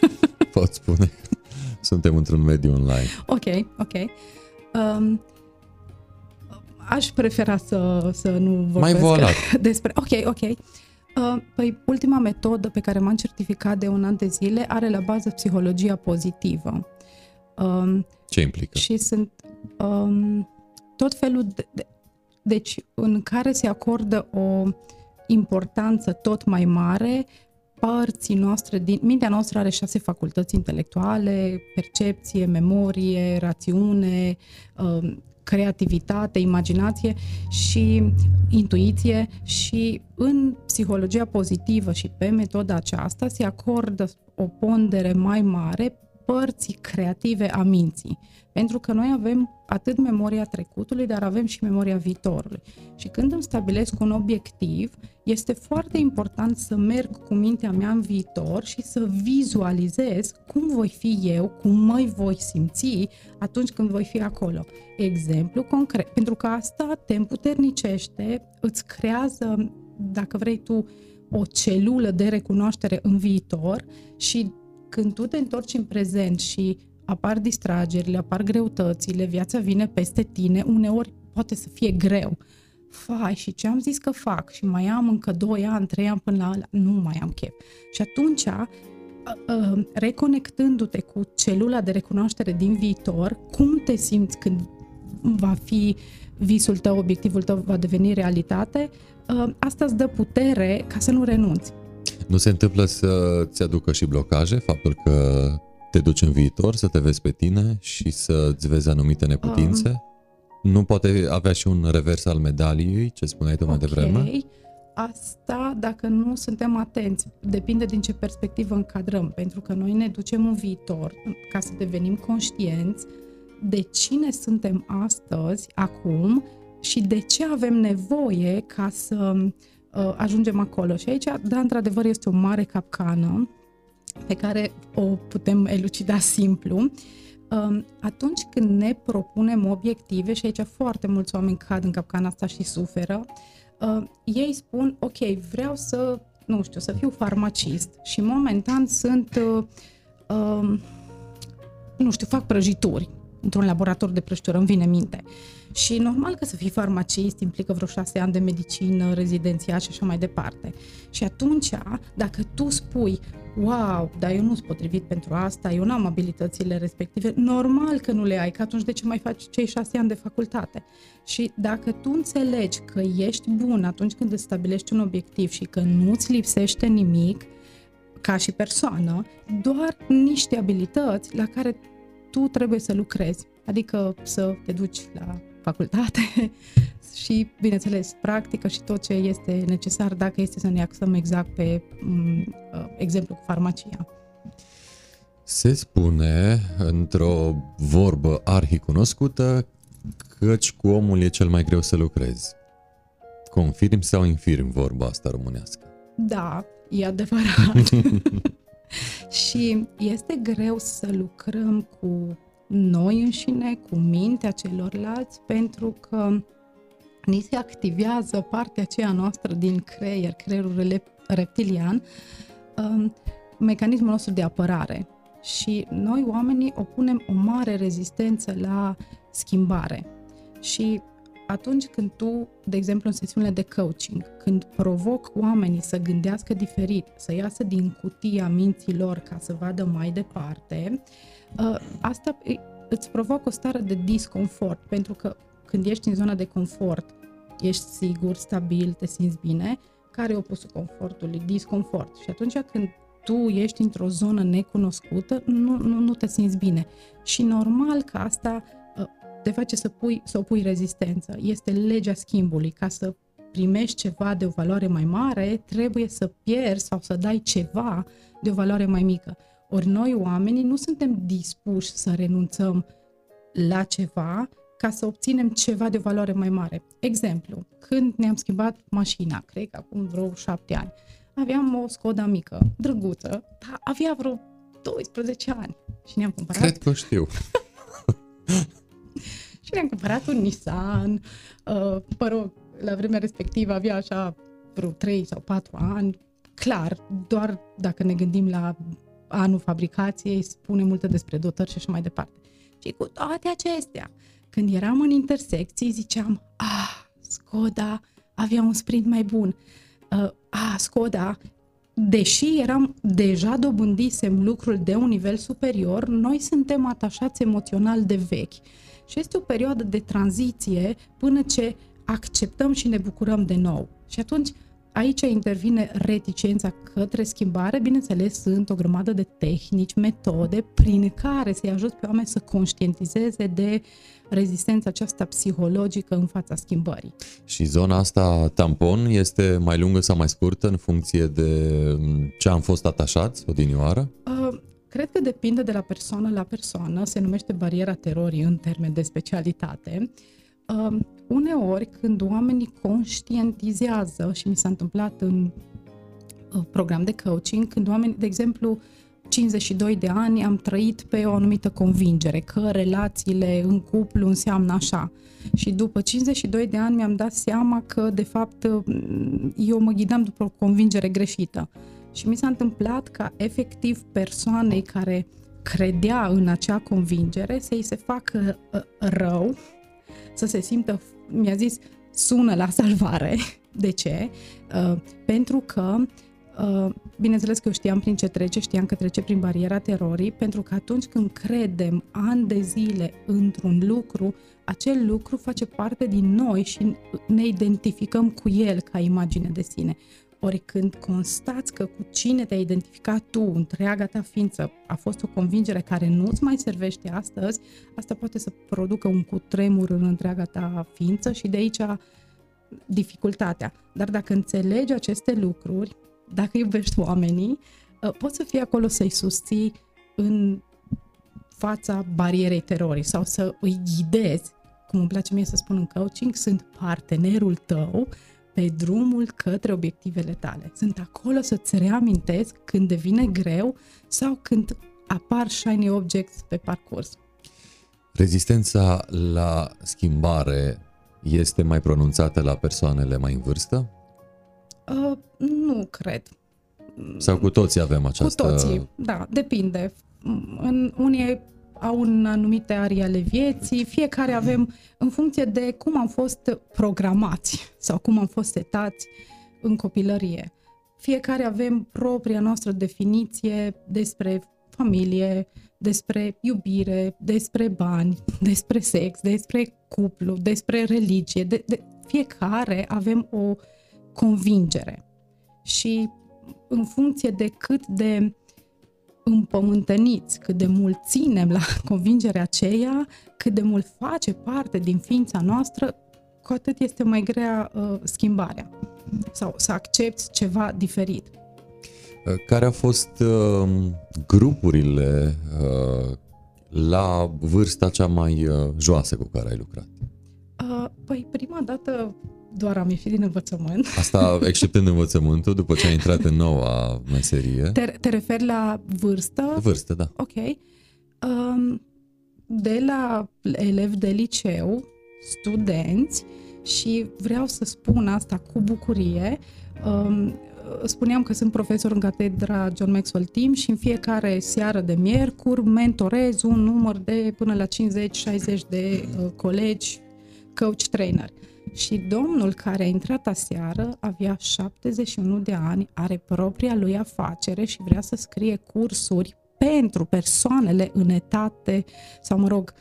*laughs* Pot spune. Suntem într-un mediu online. Ok, ok. Um, aș prefera să, să nu vorbesc Mai voalat. *laughs* despre... Ok, ok. Uh, păi, ultima metodă pe care m-am certificat de un an de zile are la bază psihologia pozitivă. Um, Ce implică? și sunt um, tot felul de, de... Deci, în care se acordă o importanță tot mai mare părții noastre, din, mintea noastră are șase facultăți intelectuale, percepție, memorie, rațiune, um, creativitate, imaginație și intuiție și în psihologia pozitivă și pe metoda aceasta se acordă o pondere mai mare părții creative a minții. Pentru că noi avem atât memoria trecutului, dar avem și memoria viitorului. Și când îmi stabilesc un obiectiv, este foarte important să merg cu mintea mea în viitor și să vizualizez cum voi fi eu, cum mă voi simți atunci când voi fi acolo. Exemplu concret, pentru că asta te împuternicește, îți creează, dacă vrei tu, o celulă de recunoaștere în viitor și când tu te întorci în prezent și apar distragerile, apar greutățile, viața vine peste tine, uneori poate să fie greu. Fai și ce am zis că fac și mai am încă 2 ani, 3 ani până la ăla, nu mai am chef. Și atunci, reconectându-te cu celula de recunoaștere din viitor, cum te simți când va fi visul tău, obiectivul tău va deveni realitate, asta îți dă putere ca să nu renunți. Nu se întâmplă să-ți aducă și blocaje, faptul că te duci în viitor, să te vezi pe tine și să-ți vezi anumite neputințe? Um, nu poate avea și un revers al medaliei, ce spuneai tu mai okay. devreme? Asta, dacă nu suntem atenți, depinde din ce perspectivă încadrăm, pentru că noi ne ducem în viitor ca să devenim conștienți de cine suntem astăzi, acum și de ce avem nevoie ca să uh, ajungem acolo. Și aici, da, într-adevăr, este o mare capcană pe care o putem elucida simplu. Um, atunci când ne propunem obiective, și aici foarte mulți oameni cad în capcana asta și suferă, uh, ei spun, ok, vreau să, nu știu, să fiu farmacist și momentan sunt, uh, uh, nu știu, fac prăjituri într-un laborator de prăjitură, îmi vine minte. Și normal că să fii farmacist implică vreo șase ani de medicină, rezidențiat și așa mai departe. Și atunci, dacă tu spui, wow, dar eu nu sunt potrivit pentru asta, eu nu am abilitățile respective, normal că nu le ai, că atunci de ce mai faci cei șase ani de facultate? Și dacă tu înțelegi că ești bun atunci când îți stabilești un obiectiv și că nu-ți lipsește nimic, ca și persoană, doar niște abilități la care tu trebuie să lucrezi, adică să te duci la facultate *laughs* și, bineînțeles, practică și tot ce este necesar dacă este să ne axăm exact pe m- uh, exemplu cu farmacia. Se spune într-o vorbă arhicunoscută căci cu omul e cel mai greu să lucrezi. Confirm sau infirm vorba asta românească? Da, e adevărat. *laughs* *laughs* și este greu să lucrăm cu noi înșine, cu mintea celorlalți, pentru că ni se activează partea aceea noastră din creier, creierul reptilian, um, mecanismul nostru de apărare. Și noi, oamenii, opunem o mare rezistență la schimbare. Și atunci când tu, de exemplu, în sesiunile de coaching, când provoc oamenii să gândească diferit, să iasă din cutia minților ca să vadă mai departe, uh, asta îți provoacă o stare de disconfort, pentru că când ești în zona de confort, ești sigur, stabil, te simți bine, care e opusul confortului? Disconfort. Și atunci când tu ești într-o zonă necunoscută, nu, nu, nu te simți bine. Și normal că asta uh, te face să, pui, să opui rezistență. Este legea schimbului. Ca să primești ceva de o valoare mai mare, trebuie să pierzi sau să dai ceva de o valoare mai mică. Ori noi, oamenii, nu suntem dispuși să renunțăm la ceva ca să obținem ceva de valoare mai mare. Exemplu, când ne-am schimbat mașina, cred că acum vreo șapte ani, aveam o Skoda mică, drăguță, dar avea vreo 12 ani și ne-am cumpărat... Cred că știu. *laughs* și ne-am cumpărat un Nissan, uh, mă rog, la vremea respectivă avea așa vreo 3 sau 4 ani, clar, doar dacă ne gândim la anul fabricației, spune multe despre dotări și așa mai departe. Și cu toate acestea, când eram în intersecții, ziceam, ah, Skoda avea un sprint mai bun. Uh, ah, Skoda, deși eram deja dobândisem lucrul de un nivel superior, noi suntem atașați emoțional de vechi. Și este o perioadă de tranziție până ce acceptăm și ne bucurăm de nou. Și atunci aici intervine reticența către schimbare, bineînțeles sunt o grămadă de tehnici, metode prin care să-i ajut pe oameni să conștientizeze de rezistența aceasta psihologică în fața schimbării. Și zona asta tampon este mai lungă sau mai scurtă în funcție de ce am fost atașați odinioară? Uh, Cred că depinde de la persoană la persoană, se numește bariera terorii în termen de specialitate. Uh, uneori, când oamenii conștientizează, și mi s-a întâmplat în uh, program de coaching, când oamenii, de exemplu, 52 de ani am trăit pe o anumită convingere, că relațiile în cuplu înseamnă așa. Și după 52 de ani mi-am dat seama că, de fapt, eu mă ghidam după o convingere greșită. Și mi s-a întâmplat ca efectiv persoanei care credea în acea convingere să-i se facă uh, rău, să se simtă, mi-a zis, sună la salvare. *laughs* De ce? Uh, pentru că Uh, bineînțeles că eu știam prin ce trece, știam că trece prin bariera terorii, pentru că atunci când credem ani de zile într-un lucru, acel lucru face parte din noi și ne identificăm cu el ca imagine de sine. Ori când constați că cu cine te-ai identificat tu, întreaga ta ființă, a fost o convingere care nu îți mai servește astăzi, asta poate să producă un cutremur în întreaga ta ființă și de aici dificultatea. Dar dacă înțelegi aceste lucruri, dacă iubești oamenii, uh, poți să fii acolo să-i susții în fața barierei terorii sau să îi ghidezi, cum îmi place mie să spun în coaching, sunt partenerul tău pe drumul către obiectivele tale. Sunt acolo să-ți reamintesc când devine greu sau când apar shiny objects pe parcurs. Rezistența la schimbare este mai pronunțată la persoanele mai în vârstă? Uh, nu cred. Sau cu toții avem această... Cu toții, da, depinde. În, unii au un anumite arii ale vieții, fiecare avem în funcție de cum am fost programați sau cum am fost setați în copilărie. Fiecare avem propria noastră definiție despre familie, despre iubire, despre bani, *laughs* despre sex, despre cuplu, despre religie. De, de, fiecare avem o convingere. Și în funcție de cât de împământăniți, cât de mult ținem la *laughs* convingerea aceea, cât de mult face parte din ființa noastră, cu atât este mai grea uh, schimbarea sau să accepti ceva diferit. Uh, care au fost uh, grupurile uh, la vârsta cea mai uh, joasă cu care ai lucrat? Uh, păi, prima dată doar am ieșit din învățământ. *laughs* Asta exceptând învățământul, după ce ai intrat în noua meserie. Te, te referi la vârstă? Vârstă, da. Ok. Um, de la elevi de liceu, studenți, și vreau să spun asta cu bucurie, um, spuneam că sunt profesor în catedra John Maxwell Team și în fiecare seară de miercuri mentorez un număr de până la 50-60 de uh, colegi coach trainer. Și domnul care a intrat aseară avea 71 de ani, are propria lui afacere și vrea să scrie cursuri pentru persoanele în etate sau, mă rog,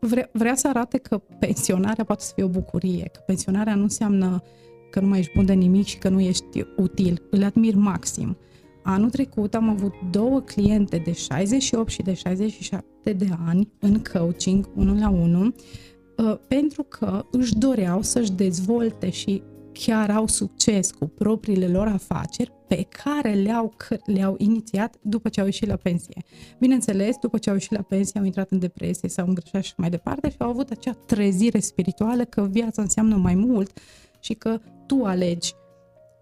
vrea, vrea să arate că pensionarea poate să fie o bucurie, că pensionarea nu înseamnă că nu mai ești bun de nimic și că nu ești util. Îl admir maxim. Anul trecut am avut două cliente de 68 și de 67 de ani în coaching, unul la unul, Uh, pentru că își doreau să-și dezvolte și chiar au succes cu propriile lor afaceri pe care le-au, le-au inițiat după ce au ieșit la pensie. Bineînțeles, după ce au ieșit la pensie, au intrat în depresie, s-au îngrășat și mai departe și au avut acea trezire spirituală că viața înseamnă mai mult și că tu alegi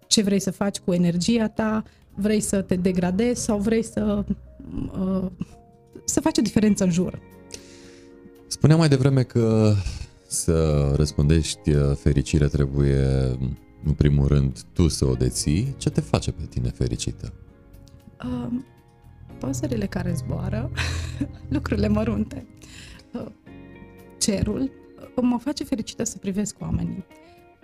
ce vrei să faci cu energia ta, vrei să te degradezi sau vrei să, uh, să faci o diferență în jur. Spuneam mai devreme că să răspundești uh, fericire trebuie în primul rând, tu să o deții, ce te face pe tine fericită? Uh, păsările care zboară, *laughs* lucrurile mărunte. Uh, cerul uh, mă face fericită să privesc oamenii.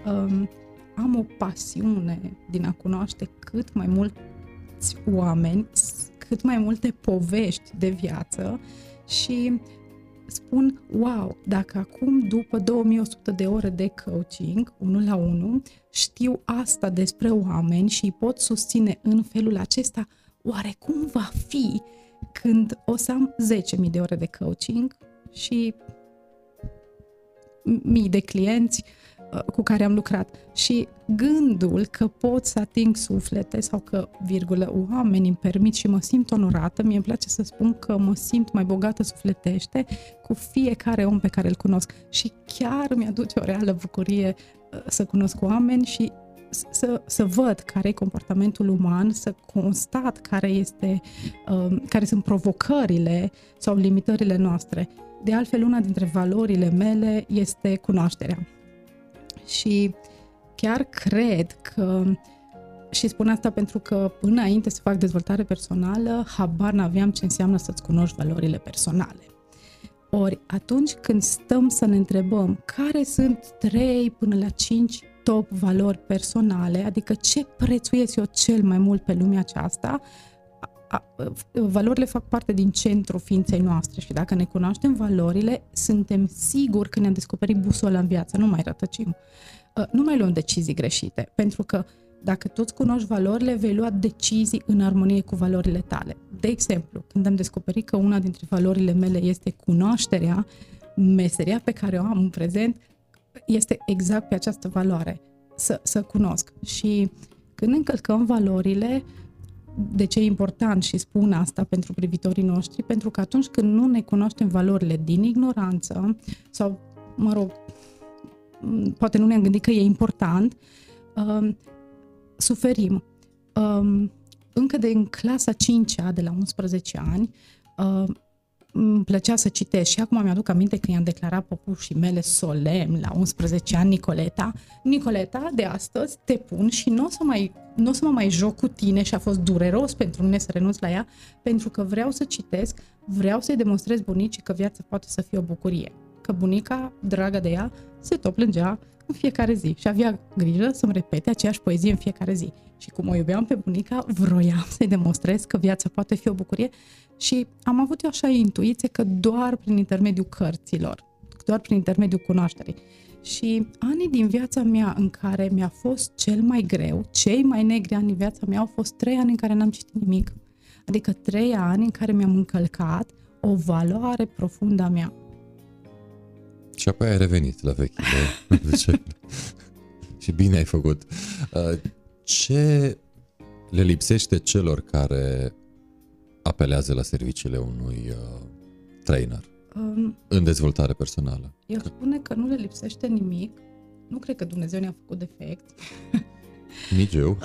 Uh, am o pasiune din a cunoaște cât mai mulți oameni, cât mai multe povești de viață și spun, wow, dacă acum, după 2100 de ore de coaching, unul la unul, știu asta despre oameni și îi pot susține în felul acesta, oare cum va fi când o să am 10.000 de ore de coaching și mii de clienți Uh, cu care am lucrat. Și gândul că pot să ating suflete sau că, virgulă, oamenii îmi permit și mă simt onorată, mie îmi place să spun că mă simt mai bogată sufletește cu fiecare om pe care îl cunosc. Și chiar mi-aduce o reală bucurie uh, să cunosc oameni și să, să văd care e comportamentul uman, să constat care, este, um, care sunt provocările sau limitările noastre. De altfel, una dintre valorile mele este cunoașterea și chiar cred că și spun asta pentru că înainte să fac dezvoltare personală, habar n-aveam ce înseamnă să-ți cunoști valorile personale. Ori atunci când stăm să ne întrebăm care sunt 3 până la 5 top valori personale, adică ce prețuiesc eu cel mai mult pe lumea aceasta, valorile fac parte din centrul ființei noastre și dacă ne cunoaștem valorile, suntem siguri că ne-am descoperit busola în viață, nu mai rătăcim. Uh, nu mai luăm decizii greșite, pentru că dacă tu îți cunoști valorile, vei lua decizii în armonie cu valorile tale. De exemplu, când am descoperit că una dintre valorile mele este cunoașterea, meseria pe care o am în prezent este exact pe această valoare, să, să cunosc. Și când încălcăm valorile, de ce e important și spun asta pentru privitorii noștri? Pentru că atunci când nu ne cunoaștem valorile din ignoranță sau, mă rog, poate nu ne-am gândit că e important, um, suferim. Um, încă de în clasa 5-a, de la 11 ani, um, îmi plăcea să citesc și acum mi-aduc aminte că i-am declarat păpușii mele solemn la 11 ani Nicoleta. Nicoleta, de astăzi te pun și nu o să, mai, n-o să mă mai joc cu tine și a fost dureros pentru mine să renunț la ea, pentru că vreau să citesc, vreau să-i demonstrez bunicii că viața poate să fie o bucurie. Că bunica, dragă de ea, se tot plângea în fiecare zi și avea grijă să-mi repete aceeași poezie în fiecare zi. Și cum o iubeam pe bunica, vroiam să-i demonstrez că viața poate fi o bucurie și am avut eu așa intuiție că doar prin intermediul cărților, doar prin intermediul cunoașterii. Și anii din viața mea în care mi-a fost cel mai greu, cei mai negri ani din viața mea au fost trei ani în care n-am citit nimic. Adică trei ani în care mi-am încălcat o valoare profundă a mea. Și apoi ai revenit la vechile *laughs* Și bine ai făcut. Uh, ce le lipsește celor care apelează la serviciile unui uh, trainer um, în dezvoltare personală? Eu spune că nu le lipsește nimic. Nu cred că Dumnezeu ne-a făcut defect. *laughs* Nici eu.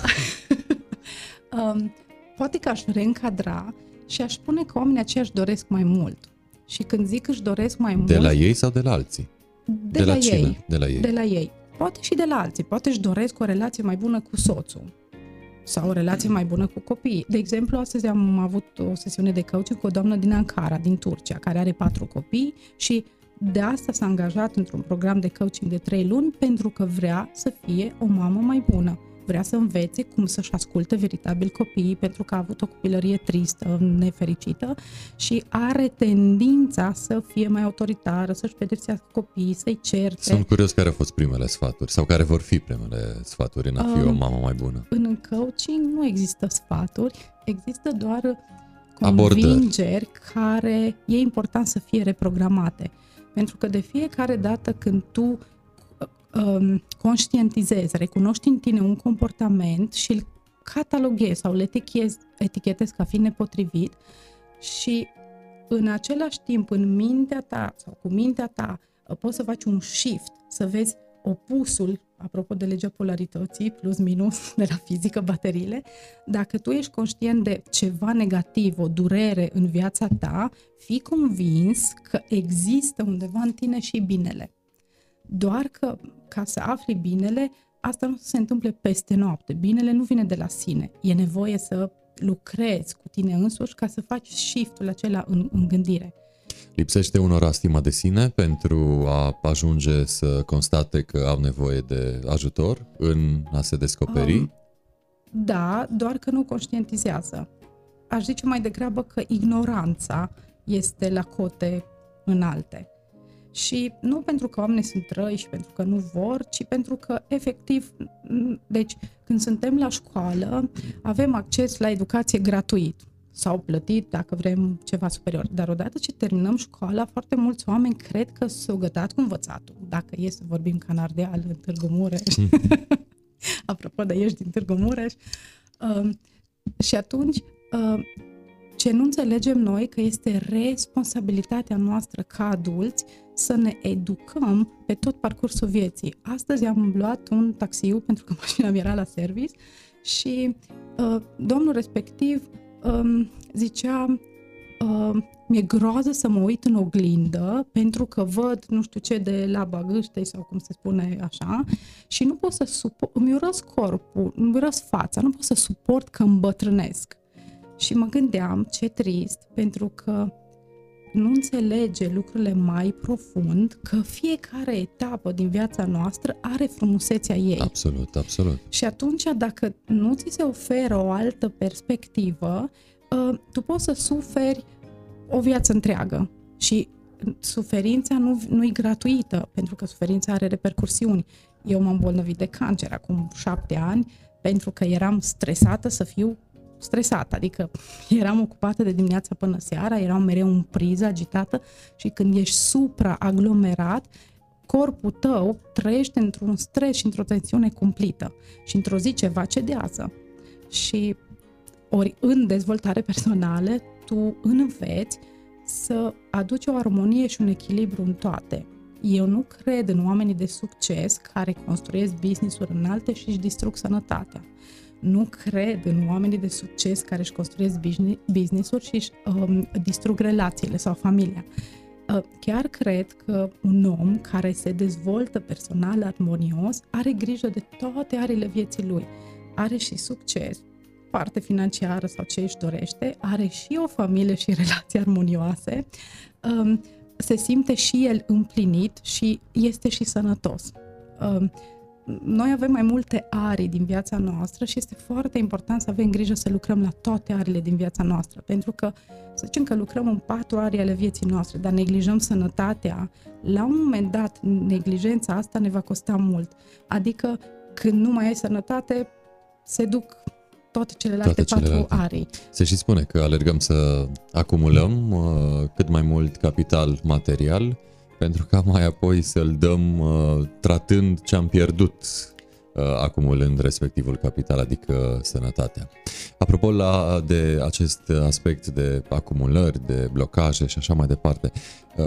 *laughs* um, poate că aș reîncadra și aș spune că oamenii aceia își doresc mai mult. Și când zic își doresc mai mult... De la ei sau de la alții? De, de la, la cine? ei. De la ei. De la ei. Poate și de la alții. Poate își doresc o relație mai bună cu soțul sau o relație mai bună cu copiii. De exemplu, astăzi am avut o sesiune de coaching cu o doamnă din Ankara, din Turcia, care are patru copii și de asta s-a angajat într-un program de coaching de trei luni pentru că vrea să fie o mamă mai bună vrea să învețe cum să-și asculte veritabil copiii pentru că a avut o copilărie tristă, nefericită și are tendința să fie mai autoritară, să-și pedepsească copiii, să-i certe. Sunt curios care au fost primele sfaturi sau care vor fi primele sfaturi în a fi um, o mamă mai bună. În coaching nu există sfaturi, există doar convingeri Abordări. care e important să fie reprogramate. Pentru că de fiecare dată când tu um, conștientizezi, recunoști în tine un comportament și îl cataloghezi sau îl etichetezi, etichetezi ca fiind nepotrivit și în același timp în mintea ta sau cu mintea ta uh, poți să faci un shift, să vezi opusul, apropo de legea polarității, plus minus de la fizică, bateriile, dacă tu ești conștient de ceva negativ, o durere în viața ta, fii convins că există undeva în tine și binele. Doar că ca să afli binele, asta nu se întâmple peste noapte. Binele nu vine de la sine. E nevoie să lucrezi cu tine însuși ca să faci shift-ul acela în, în gândire. Lipsește unor stima de sine pentru a ajunge să constate că au nevoie de ajutor în a se descoperi? Um, da, doar că nu conștientizează. Aș zice mai degrabă că ignoranța este la cote înalte. Și nu pentru că oamenii sunt răi și pentru că nu vor, ci pentru că, efectiv, deci, când suntem la școală, avem acces la educație gratuit sau plătit dacă vrem ceva superior. Dar odată ce terminăm școala, foarte mulți oameni cred că s-au gătat cu învățatul. Dacă e să vorbim ca în Ardeal, în Târgu Mureș, *laughs* apropo de ești din Târgu Mureș, uh, și atunci uh, ce nu înțelegem noi că este responsabilitatea noastră ca adulți să ne educăm pe tot parcursul vieții. Astăzi am luat un taxiu pentru că *laughs* mașina mi era la service și uh, domnul respectiv um, zicea uh, mi-e groază să mă uit în oglindă pentru că văd nu știu ce de la bagâște sau cum se spune așa și nu pot să suport, îmi urăsc corpul, îmi urăsc fața, nu pot să suport că îmbătrânesc. Și mă gândeam ce trist pentru că nu înțelege lucrurile mai profund, că fiecare etapă din viața noastră are frumusețea ei. Absolut, absolut. Și atunci, dacă nu ți se oferă o altă perspectivă, uh, tu poți să suferi o viață întreagă. Și suferința nu, nu e gratuită, pentru că suferința are repercursiuni. Eu m-am bolnăvit de cancer acum șapte ani, pentru că eram stresată să fiu stresată, adică eram ocupată de dimineața până seara, eram mereu în priză, agitată și când ești supraaglomerat, corpul tău trăiește într-un stres și într-o tensiune cumplită și într-o zi ceva cedează. Și ori în dezvoltare personală, tu înveți să aduci o armonie și un echilibru în toate. Eu nu cred în oamenii de succes care construiesc business-uri înalte și își distrug sănătatea nu cred în oamenii de succes care își construiesc business-uri și își um, distrug relațiile sau familia. Uh, chiar cred că un om care se dezvoltă personal armonios are grijă de toate arile vieții lui. Are și succes, parte financiară sau ce își dorește, are și o familie și relații armonioase, um, se simte și el împlinit și este și sănătos. Um, noi avem mai multe arii din viața noastră și este foarte important să avem grijă să lucrăm la toate arile din viața noastră, pentru că să zicem că lucrăm în patru arii ale vieții noastre, dar neglijăm sănătatea, la un moment dat neglijența asta ne va costa mult. Adică când nu mai ai sănătate, se duc toate celelalte toate patru celelalte. arii. Se și spune că alergăm să acumulăm uh, cât mai mult capital material pentru ca mai apoi să-l dăm uh, tratând ce am pierdut uh, acumulând respectivul capital, adică sănătatea. Apropo la, de acest aspect de acumulări, de blocaje și așa mai departe, uh,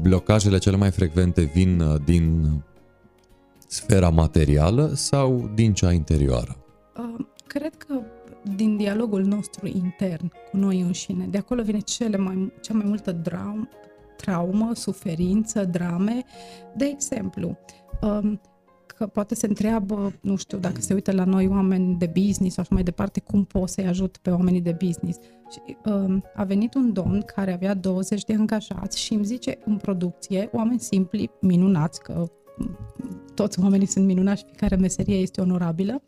blocajele cele mai frecvente vin uh, din sfera materială sau din cea interioară? Uh, cred că din dialogul nostru intern cu noi înșine. De acolo vine cele mai, cea mai multă dram, traumă, suferință, drame. De exemplu, um, că poate se întreabă, nu știu, dacă se uită la noi oameni de business sau așa mai departe, cum pot să-i ajut pe oamenii de business. Și um, a venit un domn care avea 20 de angajați și îmi zice în producție, oameni simpli, minunați, că toți oamenii sunt minunați și fiecare meserie este onorabilă,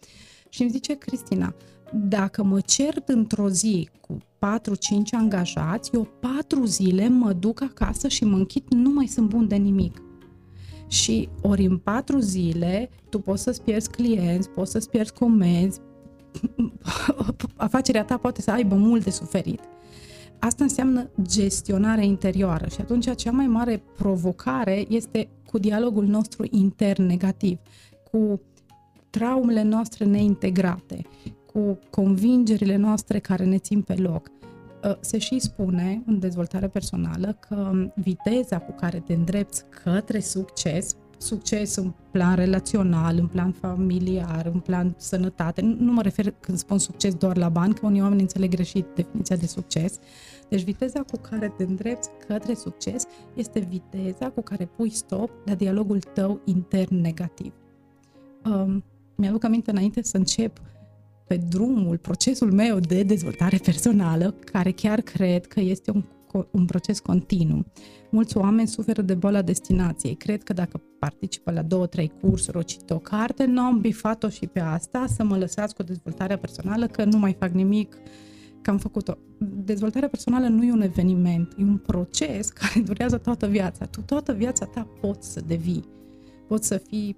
și îmi zice, Cristina, dacă mă cert într-o zi cu 4-5 angajați, eu 4 zile mă duc acasă și mă închid, nu mai sunt bun de nimic. Și ori în 4 zile tu poți să-ți pierzi clienți, poți să-ți pierzi comenzi, *laughs* afacerea ta poate să aibă mult de suferit. Asta înseamnă gestionare interioară și atunci cea mai mare provocare este cu dialogul nostru intern negativ, cu traumele noastre neintegrate, cu convingerile noastre care ne țin pe loc. Ă, se și spune în dezvoltare personală că viteza cu care te îndrepți către succes, succes în plan relațional, în plan familiar, în plan sănătate, nu mă refer când spun succes doar la bani, că unii oameni înțeleg greșit definiția de succes. Deci viteza cu care te îndrepți către succes este viteza cu care pui stop la dialogul tău intern negativ um, mi-aduc aminte înainte să încep pe drumul, procesul meu de dezvoltare personală, care chiar cred că este un, un proces continuu. Mulți oameni suferă de boala destinației. Cred că dacă participă la două, trei cursuri, o cită o carte, nu am bifat-o și pe asta, să mă lăsați cu dezvoltarea personală, că nu mai fac nimic, că am făcut-o. Dezvoltarea personală nu e un eveniment, e un proces *laughs* care durează toată viața. Tu toată viața ta poți să devii. Poți să fii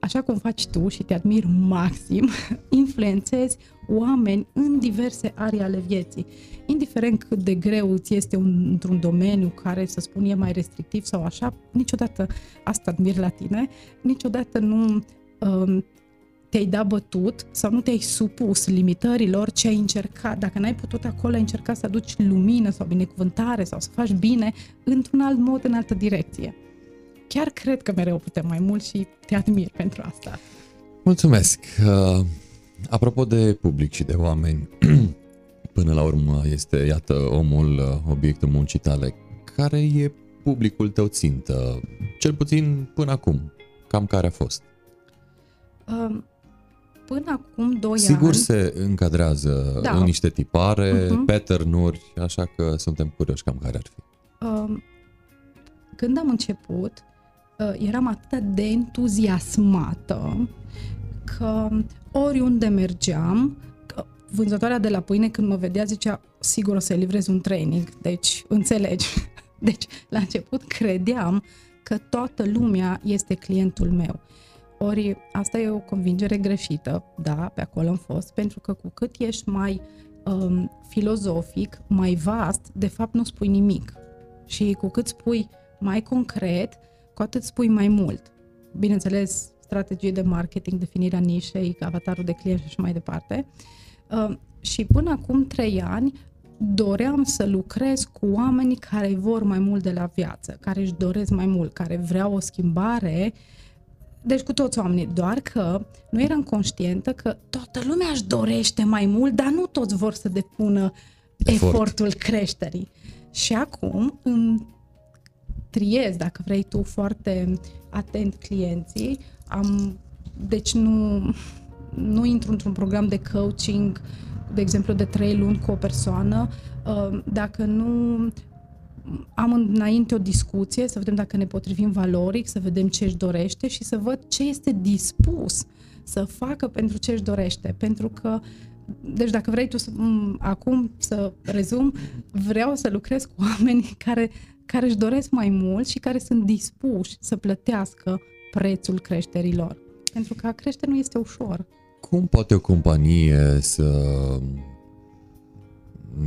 așa cum faci tu și te admir maxim, *laughs* influențezi oameni în diverse arii ale vieții. Indiferent cât de greu îți este un, într-un domeniu care, să spun, e mai restrictiv sau așa, niciodată asta admir la tine, niciodată nu um, te-ai dat bătut sau nu te-ai supus limitărilor ce ai încercat. Dacă n-ai putut acolo, ai încercat să aduci lumină sau binecuvântare sau să faci bine într-un alt mod, în altă direcție. Chiar cred că mereu putem mai mult și te admir pentru asta. Mulțumesc! Uh, apropo de public și de oameni, *clears throat* până la urmă este, iată, omul, uh, obiectul muncii tale. Care e publicul tău țintă? Cel puțin până acum. Cam care a fost? Um, până acum 2 Sigur ani... se încadrează da. în niște tipare, uh-huh. pattern-uri, așa că suntem curioși cam care ar fi. Um, când am început, uh, eram atât de entuziasmată că oriunde mergeam, vânzătoarea de la pâine când mă vedea zicea sigur o să livrez un training, deci înțelegi. *laughs* Deci la început credeam că toată lumea este clientul meu. Ori asta e o convingere greșită, da, pe acolo am fost, pentru că cu cât ești mai um, filozofic, mai vast, de fapt nu spui nimic. Și cu cât spui mai concret, cu atât spui mai mult. Bineînțeles, strategie de marketing, definirea nișei, avatarul de client și așa mai departe. Uh, și până acum trei ani doream să lucrez cu oamenii care vor mai mult de la viață, care își doresc mai mult, care vreau o schimbare uh, deci cu toți oamenii, doar că nu eram conștientă că toată lumea își dorește mai mult, dar nu toți vor să depună Efort. efortul creșterii. Și acum în triez, dacă vrei tu, foarte atent clienții. Am, deci nu, nu intru într-un program de coaching, de exemplu, de trei luni cu o persoană, uh, dacă nu am înainte o discuție, să vedem dacă ne potrivim valoric, să vedem ce își dorește și să văd ce este dispus să facă pentru ce își dorește. Pentru că, deci dacă vrei tu să, acum să rezum, vreau să lucrez cu oameni care, care își doresc mai mult și care sunt dispuși să plătească prețul creșterilor. Pentru că a crește nu este ușor. Cum poate o companie să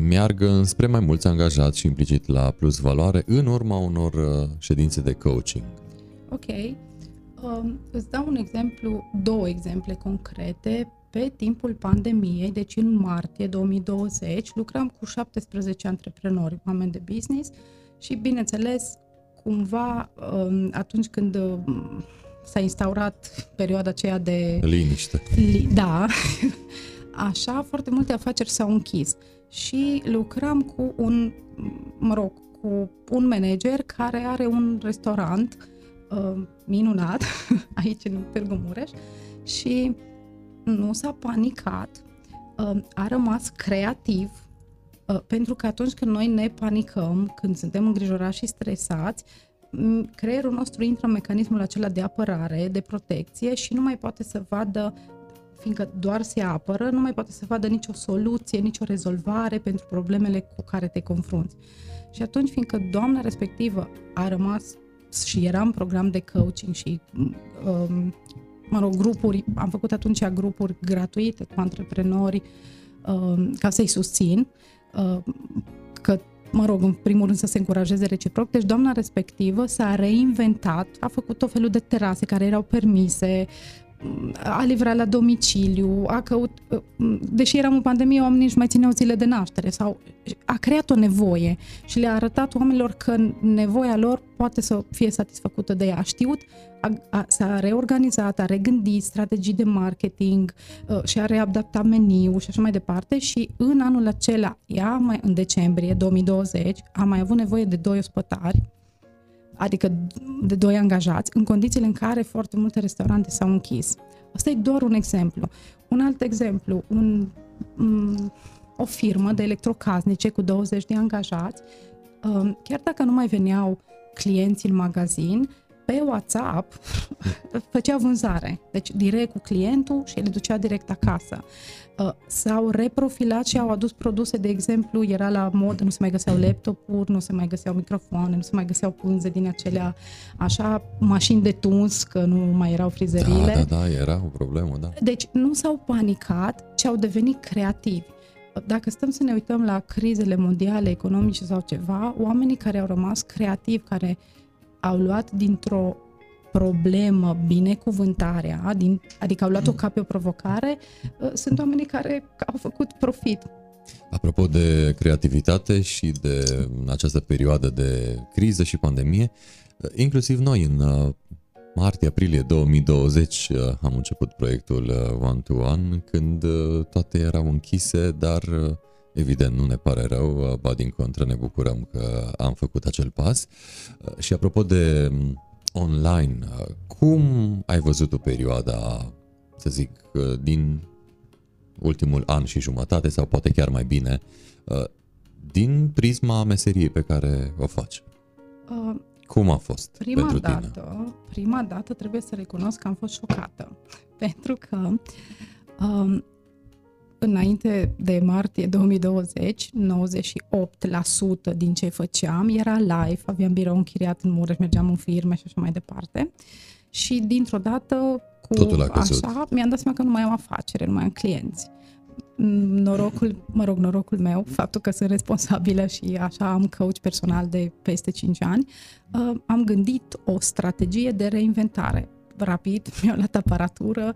meargă spre mai mulți angajați și implicit la plus valoare în urma unor uh, ședințe de coaching. Ok. Um, îți dau un exemplu, două exemple concrete. Pe timpul pandemiei, deci în martie 2020, lucram cu 17 antreprenori, oameni de business și, bineînțeles, cumva um, atunci când um, s-a instaurat perioada aceea de... Liniște. Li, da. *laughs* Așa, foarte multe afaceri s-au închis și lucrăm cu un, mă rog, cu un manager care are un restaurant uh, minunat *laughs* aici în Târgu Mureș și nu s-a panicat, uh, a rămas creativ uh, pentru că atunci când noi ne panicăm, când suntem îngrijorați și stresați, creierul nostru intră în mecanismul acela de apărare, de protecție și nu mai poate să vadă fiindcă doar se apără, nu mai poate să vadă nicio soluție, nicio rezolvare pentru problemele cu care te confrunți. Și atunci, fiindcă doamna respectivă a rămas și era în program de coaching și, um, mă rog, grupuri, am făcut atunci grupuri gratuite cu antreprenori um, ca să-i susțin, um, că mă rog, în primul rând să se încurajeze reciproc. Deci doamna respectivă s-a reinventat, a făcut tot felul de terase care erau permise, a livrat la domiciliu, a căut, deși eram în pandemie, oamenii își mai țineau zile de naștere sau a creat o nevoie și le-a arătat oamenilor că nevoia lor poate să fie satisfăcută de ea. A știut, a, a, s-a reorganizat, a regândit strategii de marketing uh, și a readaptat meniu și așa mai departe și în anul acela, ea mai, în decembrie 2020, a mai avut nevoie de doi ospătari adică de doi angajați, în condițiile în care foarte multe restaurante s-au închis. Asta e doar un exemplu. Un alt exemplu, un, o firmă de electrocasnice cu 20 de angajați, um, chiar dacă nu mai veneau clienți în magazin, pe WhatsApp *laughs* făcea vânzare, deci direct cu clientul și le ducea direct acasă. Uh, s-au reprofilat și au adus produse, de exemplu, era la mod, nu se mai găseau laptopuri, nu se mai găseau microfoane, nu se mai găseau pânze din acelea, așa, mașini de tuns, că nu mai erau frizerile. Da, da, da, era o problemă, da. Deci nu s-au panicat, ci au devenit creativi dacă stăm să ne uităm la crizele mondiale, economice sau ceva, oamenii care au rămas creativi, care au luat dintr-o problemă binecuvântarea, din, adică au luat-o ca pe o provocare, ă, sunt oamenii care au făcut profit. Apropo de creativitate și de această perioadă de criză și pandemie, inclusiv noi în ă, martie-aprilie 2020 ă, am început proiectul One to One când toate erau închise, dar Evident, nu ne pare rău, ba din contră ne bucurăm că am făcut acel pas. Și apropo de online, cum ai văzut o perioada, să zic, din ultimul an și jumătate sau poate chiar mai bine, din prisma meseriei pe care o faci? Uh, cum a fost prima pentru dată, tine? Prima dată trebuie să recunosc că am fost șocată, *laughs* pentru că um, înainte de martie 2020, 98% din ce făceam era live, aveam birou închiriat în Mureș, mergeam în firme și așa mai departe. Și dintr-o dată, cu Totul așa, mi-am dat seama că nu mai am afacere, nu mai am clienți. Norocul, mă rog, norocul meu, faptul că sunt responsabilă și așa am coach personal de peste 5 ani, uh, am gândit o strategie de reinventare. Rapid, mi-au luat aparatură,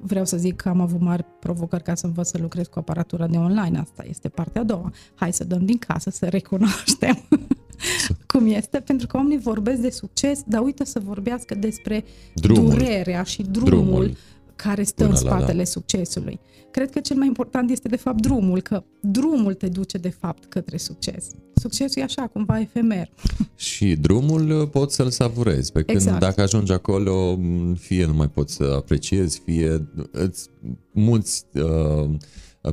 vreau să zic că am avut mari provocări ca să învăț să lucrez cu aparatura de online. Asta este partea a doua. Hai să dăm din casă, să recunoaștem *laughs* cum este, pentru că oamenii vorbesc de succes, dar uită să vorbească despre drumul. durerea și drumul, drumul care stă în spatele la, succesului. Cred că cel mai important este de fapt drumul, că drumul te duce de fapt către succes. Succesul e așa, cumva efemer. *laughs* Și drumul uh, poți să-l savurezi, pe când exact. dacă ajungi acolo, fie nu mai poți să apreciezi, fie îți mulți uh,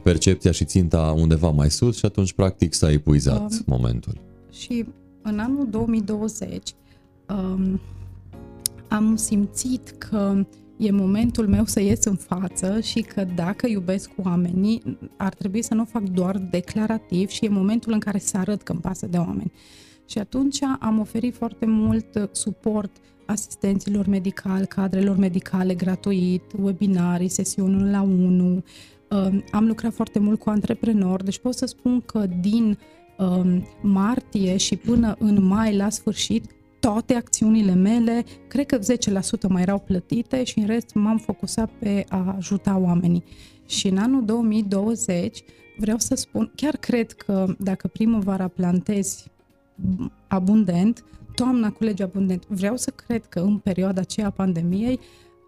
percepția și ținta undeva mai sus și atunci practic s-a epuizat um, momentul. Și în anul 2020 um, am simțit că e momentul meu să ies în față și că dacă iubesc oamenii, ar trebui să nu fac doar declarativ și e momentul în care să arăt că îmi pasă de oameni. Și atunci am oferit foarte mult suport asistenților medicali, cadrelor medicale gratuit, webinarii, sesiuni la 1. Am lucrat foarte mult cu antreprenori, deci pot să spun că din um, martie și până în mai la sfârșit toate acțiunile mele, cred că 10% mai erau plătite și în rest m-am focusat pe a ajuta oamenii. Și în anul 2020 vreau să spun, chiar cred că dacă primăvara plantezi abundent, toamna culege abundent. Vreau să cred că în perioada aceea a pandemiei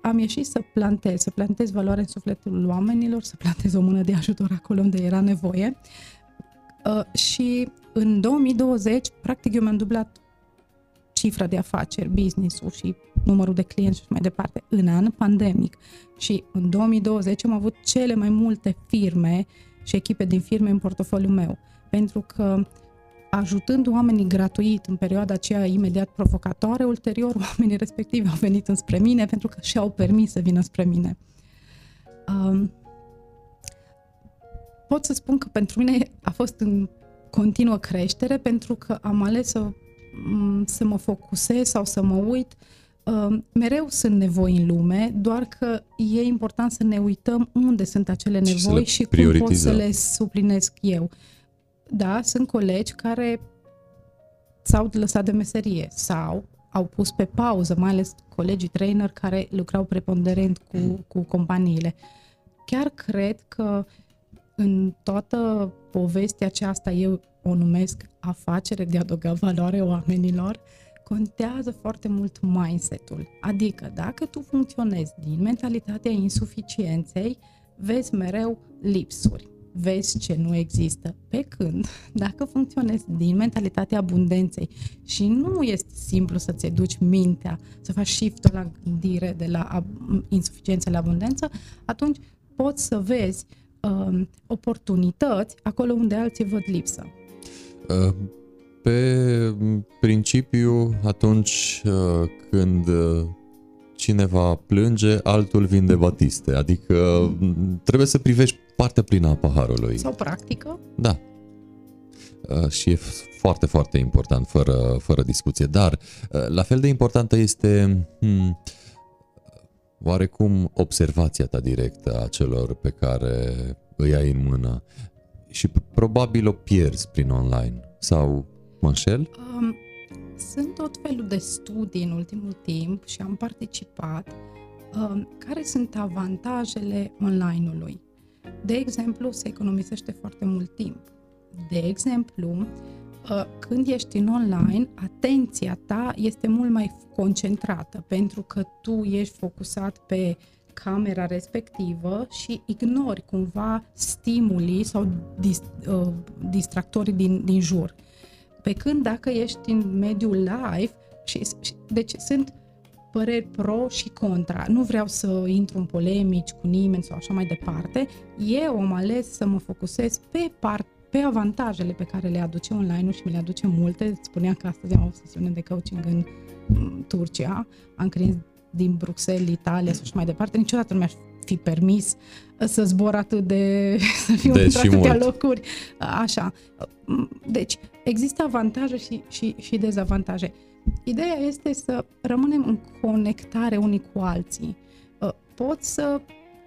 am ieșit să plantez, să plantez valoare în sufletul oamenilor, să plantez o mână de ajutor acolo unde era nevoie. Uh, și în 2020, practic, eu mi-am dublat cifra de afaceri, business-ul și numărul de clienți și mai departe în an pandemic. Și în 2020 am avut cele mai multe firme și echipe din firme în portofoliul meu. Pentru că ajutând oamenii gratuit în perioada aceea imediat provocatoare, ulterior *laughs* oamenii respectivi au venit înspre mine pentru că și-au permis să vină spre mine. Um, pot să spun că pentru mine a fost în continuă creștere pentru că am ales să să mă focusez sau să mă uit. Mereu sunt nevoi în lume, doar că e important să ne uităm unde sunt acele nevoi și, și cum pot să le suplinesc eu. Da, sunt colegi care s-au lăsat de meserie sau au pus pe pauză, mai ales colegii trainer care lucrau preponderent cu, cu companiile. Chiar cred că în toată povestea aceasta eu o numesc afacere de adăugat valoare oamenilor, contează foarte mult mindset-ul. Adică dacă tu funcționezi din mentalitatea insuficienței, vezi mereu lipsuri. vezi ce nu există. Pe când, dacă funcționezi din mentalitatea abundenței și nu este simplu să-ți educi mintea, să faci shift la gândire de la insuficiență la abundență, atunci poți să vezi uh, oportunități acolo unde alții văd lipsă. Uh, pe principiu, atunci uh, când uh, cineva plânge, altul vinde batiste. Adică trebuie să privești partea plină a paharului. Sau practică. Da. Și e foarte, foarte important, fără, fără discuție. Dar la fel de importantă este hmm, oarecum observația ta directă a celor pe care îi ai în mână și probabil o pierzi prin online sau mă înșel? Um, sunt tot felul de studii în ultimul timp și am participat um, care sunt avantajele online-ului. De exemplu, se economisește foarte mult timp. De exemplu, uh, când ești în online, atenția ta este mult mai concentrată pentru că tu ești focusat pe camera respectivă și ignori cumva stimulii sau uh, distractorii din, din jur. Pe când dacă ești în mediul live, și, și, deci sunt păreri pro și contra. Nu vreau să intru în polemici cu nimeni sau așa mai departe. Eu am ales să mă focusez pe part pe avantajele pe care le aduce online-ul și mi le aduce multe. Spuneam că astăzi am o sesiune de coaching în Turcia, am crins din Bruxelles, Italia și mai departe. Niciodată nu mi-aș fi permis să zbor atât de... *laughs* să fiu deci într atâtea mult. locuri. Așa. Deci, există avantaje și, și, și dezavantaje. Ideea este să rămânem în conectare unii cu alții. Uh, pot să,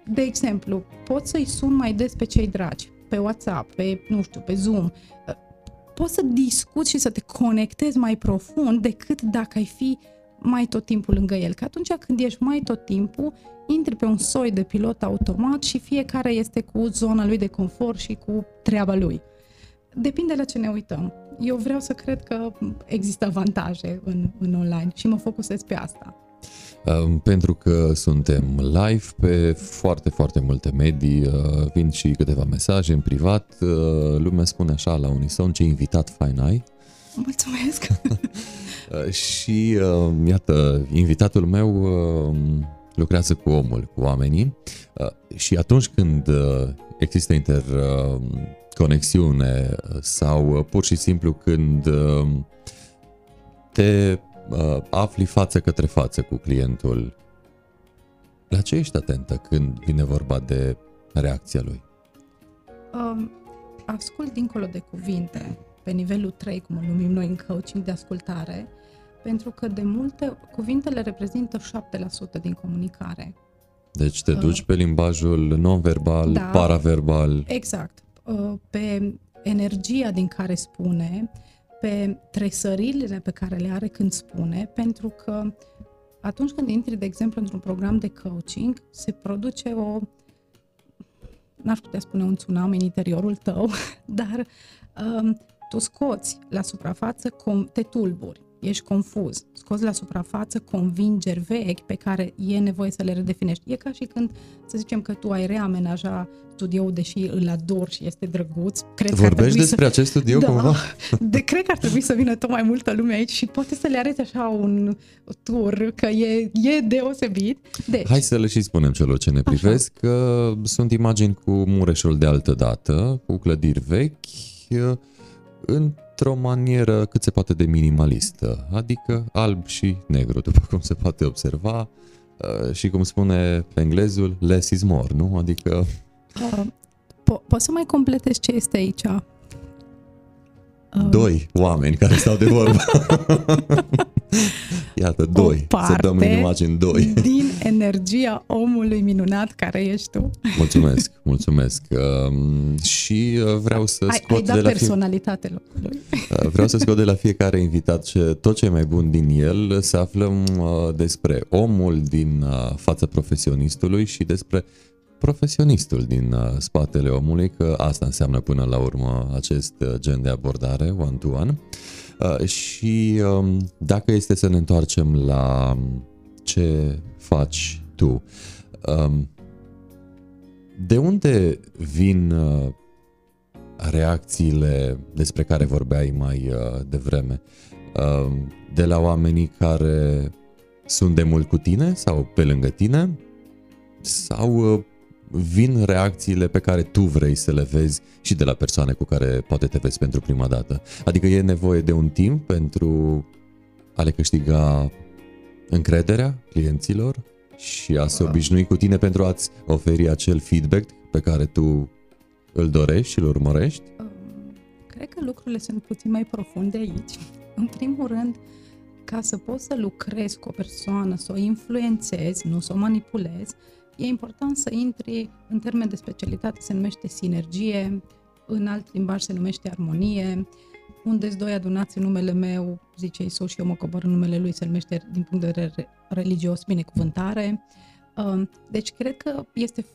de exemplu, pot să-i sun mai des pe cei dragi, pe WhatsApp, pe, nu știu, pe Zoom. Uh, poți să discuți și să te conectezi mai profund decât dacă ai fi mai tot timpul lângă el. Că atunci când ești mai tot timpul, intri pe un soi de pilot automat și fiecare este cu zona lui de confort și cu treaba lui. Depinde la ce ne uităm. Eu vreau să cred că există avantaje în, în online și mă focusez pe asta. Pentru că suntem live pe foarte, foarte multe medii, uh, vin și câteva mesaje în privat, uh, lumea spune așa la unison ce invitat fain ai. Mulțumesc! *laughs* Uh, și iată, invitatul meu lucrează cu omul, cu oamenii și atunci când există inter conexiune sau uh, pur și simplu când uh, te uh, afli față către față cu clientul, la ce ești atentă când vine vorba de reacția lui? Um, ascult dincolo de cuvinte, pe nivelul 3, cum îl numim noi în coaching de ascultare, pentru că de multe cuvintele reprezintă 7% din comunicare. Deci te duci uh, pe limbajul non-verbal, da, paraverbal. Exact. Uh, pe energia din care spune, pe tresările pe care le are când spune, pentru că atunci când intri, de exemplu, într-un program de coaching, se produce o, n-aș putea spune un tsunami în interiorul tău, *laughs* dar um, tu scoți la suprafață, te tulburi ești confuz, scoți la suprafață convingeri vechi pe care e nevoie să le redefinești. E ca și când, să zicem că tu ai reamenaja studioul, deși îl ador și este drăguț. Cred Vorbești despre să... acest studio da, cumva? *laughs* De, cred că ar trebui să vină tot mai multă lume aici și poate să le arăți așa un tur, că e, e deosebit. Deci, Hai să le și spunem celor ce ne privesc așa. că sunt imagini cu Mureșul de altă dată, cu clădiri vechi, în într-o manieră cât se poate de minimalistă, adică alb și negru, după cum se poate observa uh, și cum spune englezul, less is more, nu? Adică... Uh, po- poți să mai completezi ce este aici? Uh, Doi oameni care stau de vorbă. *laughs* Iată, doi. Să dăm în imagini doi. *laughs* din energia omului minunat care ești tu. Mulțumesc, mulțumesc. Uh, și uh, vreau să ai, scot ai de la personalitate fie... locului. Uh, vreau să scot de la fiecare invitat ce, tot ce e mai bun din el, să aflăm uh, despre omul din uh, fața profesionistului și despre profesionistul din uh, spatele omului, că asta înseamnă până la urmă acest uh, gen de abordare one-to-one. -one. Uh, și um, dacă este să ne întoarcem la ce faci tu, um, de unde vin reacțiile despre care vorbeai mai uh, devreme, uh, de la oamenii care sunt de mult cu tine sau pe lângă tine sau uh, vin reacțiile pe care tu vrei să le vezi și de la persoane cu care poate te vezi pentru prima dată. Adică e nevoie de un timp pentru a le câștiga încrederea clienților și a se da. obișnui cu tine pentru a-ți oferi acel feedback pe care tu îl dorești și îl urmărești? Um, cred că lucrurile sunt puțin mai profunde aici. În primul rând, ca să poți să lucrezi cu o persoană, să o influențezi, nu să o manipulezi, e important să intri în termen de specialitate, se numește sinergie, în alt limbaj se numește armonie, unde doi adunați în numele meu, zice Isus și eu mă cobor în numele lui, se numește din punct de vedere religios binecuvântare. Um, deci cred că este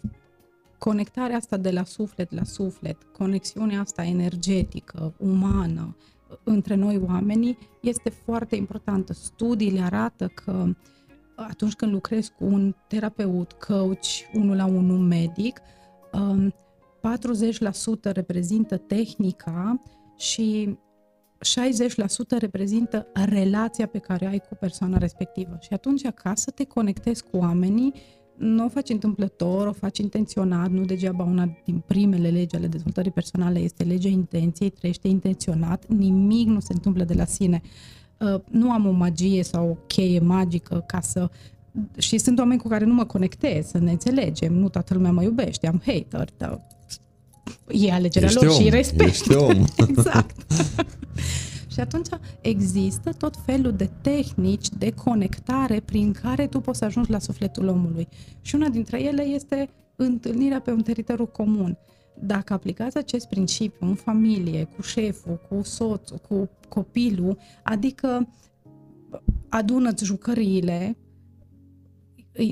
conectarea asta de la suflet la suflet, conexiunea asta energetică, umană, între noi oamenii, este foarte importantă. Studiile arată că atunci când lucrezi cu un terapeut, coach, unul la unul medic, 40% um, reprezintă tehnica și 60% reprezintă relația pe care ai cu persoana respectivă. Și atunci, ca să te conectezi cu oamenii, nu o faci întâmplător, o faci intenționat, nu degeaba una din primele legi ale dezvoltării personale este legea intenției, trăiește intenționat, nimic nu se întâmplă de la sine. Uh, nu am o magie sau o cheie magică ca să și sunt oameni cu care nu mă conectez, să ne înțelegem, nu toată lumea mă iubește, am hater, dar e alegerea ești lor om, și respect. Ești om. *laughs* exact. *laughs* Și atunci există tot felul de tehnici de conectare prin care tu poți să ajungi la sufletul omului. Și una dintre ele este întâlnirea pe un teritoriu comun. Dacă aplicați acest principiu în familie, cu șeful, cu soțul, cu copilul, adică adună-ți jucăriile,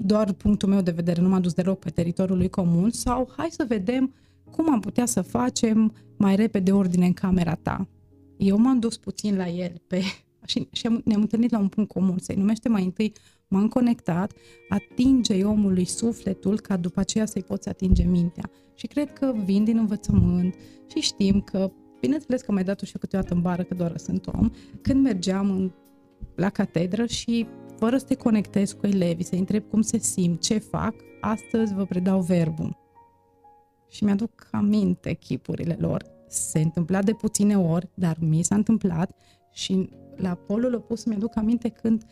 doar punctul meu de vedere, nu m-a dus deloc pe teritoriul lui comun, sau hai să vedem cum am putea să facem mai repede ordine în camera ta. Eu m-am dus puțin la el pe, și, și ne-am întâlnit la un punct comun. Se numește mai întâi m-am conectat, atinge omului sufletul ca după aceea să-i poți atinge mintea. Și cred că vin din învățământ și știm că, bineînțeles că mai dat-o și eu câteodată în bară, că doar sunt om, când mergeam în, la catedră și fără să te conectezi cu elevii, să-i întreb cum se simt, ce fac, astăzi vă predau verbul. Și mi-aduc aminte chipurile lor se întâmpla de puține ori, dar mi s-a întâmplat și la polul opus mi-aduc aminte când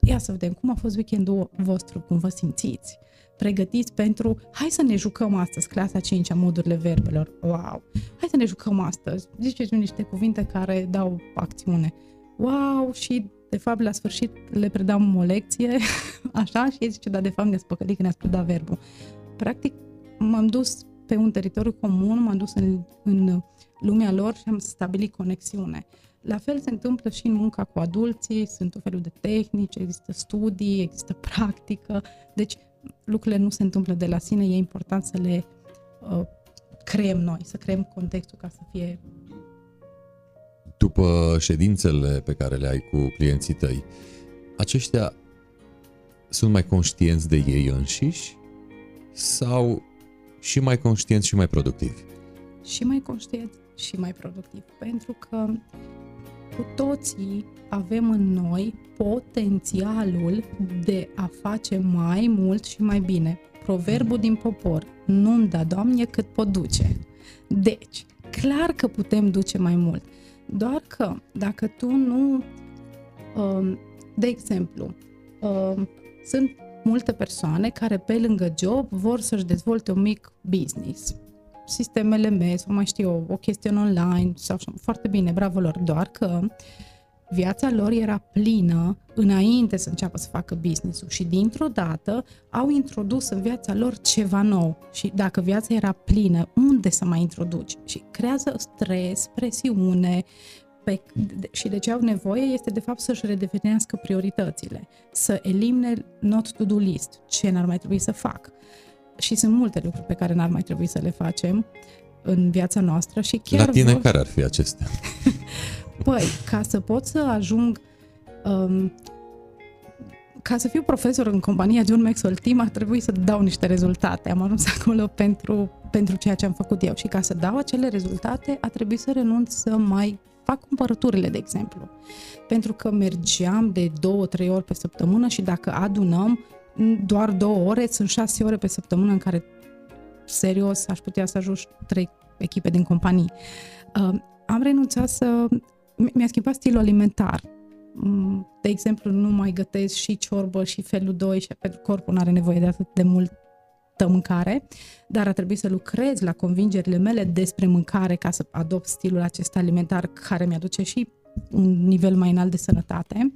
ia să vedem cum a fost weekendul vostru, cum vă simțiți. Pregătiți pentru, hai să ne jucăm astăzi, clasa 5 a modurile verbelor. Wow! Hai să ne jucăm astăzi. Ziceți niște cuvinte care dau acțiune. Wow! Și de fapt, la sfârșit le predam o lecție, *laughs* așa, și ei zice, da, de fapt ne-ați păcălit că ne-ați predat verbul. Practic, m-am dus pe un teritoriu comun, m-am dus în, în lumea lor și am stabilit conexiune. La fel se întâmplă și în munca cu adulții, sunt o felul de tehnici, există studii, există *laughs* practică, deci lucrurile nu se întâmplă de la sine, e important să le uh, creăm noi, să creăm contextul ca să fie după ședințele pe care le ai cu clienții tăi, aceștia sunt mai conștienți de ei înșiși sau și mai conștienți și mai productivi? Și mai conștienți și mai productiv. Pentru că cu toții avem în noi potențialul de a face mai mult și mai bine. Proverbul din popor, nu-mi da, Doamne, cât pot duce. Deci, clar că putem duce mai mult. Doar că dacă tu nu, um, de exemplu, um, sunt multe persoane care pe lângă job vor să-și dezvolte un mic business sistemele LMS sau mai știu eu, o chestiune online sau așa, foarte bine, bravo lor, doar că viața lor era plină înainte să înceapă să facă business-ul și dintr-o dată au introdus în viața lor ceva nou. Și dacă viața era plină, unde să mai introduci? Și creează stres, presiune, pe, și de ce au nevoie este de fapt să-și redefinească prioritățile, să elimine not to-do list, ce n-ar mai trebui să fac, și sunt multe lucruri pe care n-ar mai trebui să le facem în viața noastră și chiar... La tine vor... care ar fi acestea? *laughs* păi, ca să pot să ajung um, ca să fiu profesor în compania John Maxwell Team ar trebui să dau niște rezultate. Am ajuns acolo pentru, pentru ceea ce am făcut eu și ca să dau acele rezultate a trebuit să renunț să mai fac cumpărăturile, de exemplu. Pentru că mergeam de două, trei ori pe săptămână și dacă adunăm doar două ore, sunt șase ore pe săptămână în care serios aș putea să ajung trei echipe din companii. Uh, am renunțat să... Mi-a schimbat stilul alimentar. Mm, de exemplu, nu mai gătesc și ciorbă și felul 2 și pentru corpul nu are nevoie de atât de mult mâncare, dar a trebuit să lucrez la convingerile mele despre mâncare ca să adopt stilul acesta alimentar care mi-aduce și un nivel mai înalt de sănătate.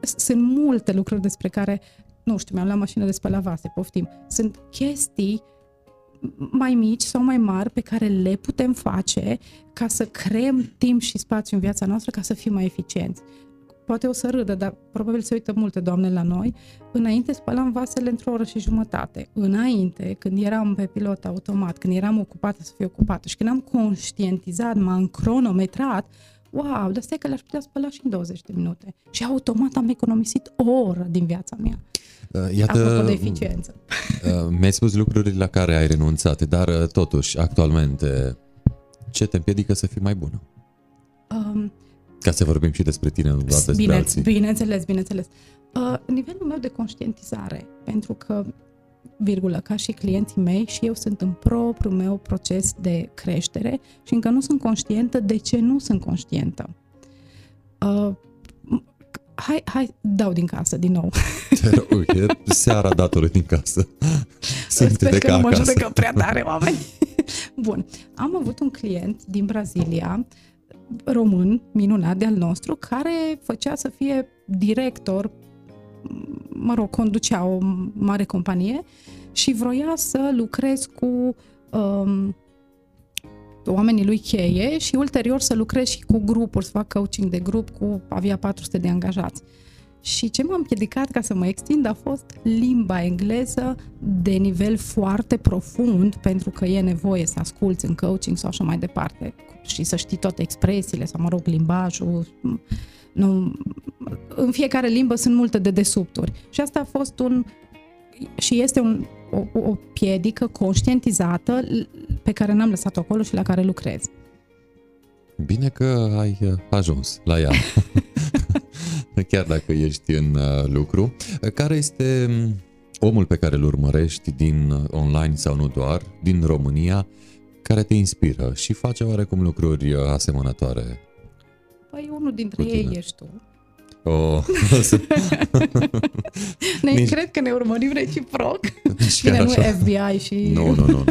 Sunt multe lucruri despre care, nu știu, mi-am luat mașină de spălat vase, poftim. Sunt chestii mai mici sau mai mari pe care le putem face ca să creăm timp și spațiu în viața noastră ca să fim mai eficienți. Poate o să râdă, dar probabil se uită multe doamne la noi. Înainte spălam vasele într-o oră și jumătate. Înainte, când eram pe pilot automat, când eram ocupată să fiu ocupată și când am conștientizat, m-am cronometrat, wow, dar stai că le-aș putea spăla și în 20 de minute. Și automat am economisit o oră din viața mea. Uh, iată, Apropo de eficiență. Uh, mi-ai spus lucruri la care ai renunțat, dar uh, totuși, actualmente, ce te împiedică să fii mai bună? Um, Ca să vorbim și despre tine, nu doar despre bine, alții. Bineînțeles, bineînțeles. Uh, nivelul meu de conștientizare, pentru că, virgulă, ca și clienții mei și eu sunt în propriul meu proces de creștere și încă nu sunt conștientă de ce nu sunt conștientă. Uh, hai, hai, dau din casă din nou. *laughs* Te rog, e seara datoră din casă. *laughs* Simte Sper că nu mă judecă prea tare *laughs* oameni. Bun, am avut un client din Brazilia, român, minunat de al nostru, care făcea să fie director, mă rog, conducea o mare companie și vroia să lucrez cu um, oamenii lui cheie și ulterior să lucrez și cu grupuri, să fac coaching de grup cu avea 400 de angajați. Și ce m-a împiedicat ca să mă extind a fost limba engleză de nivel foarte profund, pentru că e nevoie să asculți în coaching sau așa mai departe și să știi toate expresiile sau, mă rog, limbajul. Nu, în fiecare limbă sunt multe de desubturi. Și asta a fost un și este un, o, o piedică conștientizată pe care n-am lăsat-o acolo și la care lucrez. Bine că ai uh, ajuns la ea, *laughs* chiar dacă ești în uh, lucru. Care este um, omul pe care îl urmărești din uh, online sau nu doar, din România, care te inspiră și face oarecum lucruri asemănătoare? Păi unul dintre ei ești tu. Oh. *laughs* ne Nici... cred că ne urmărim reciproc. Nici Bine, nu FBI și... Nu, nu, nu. nu.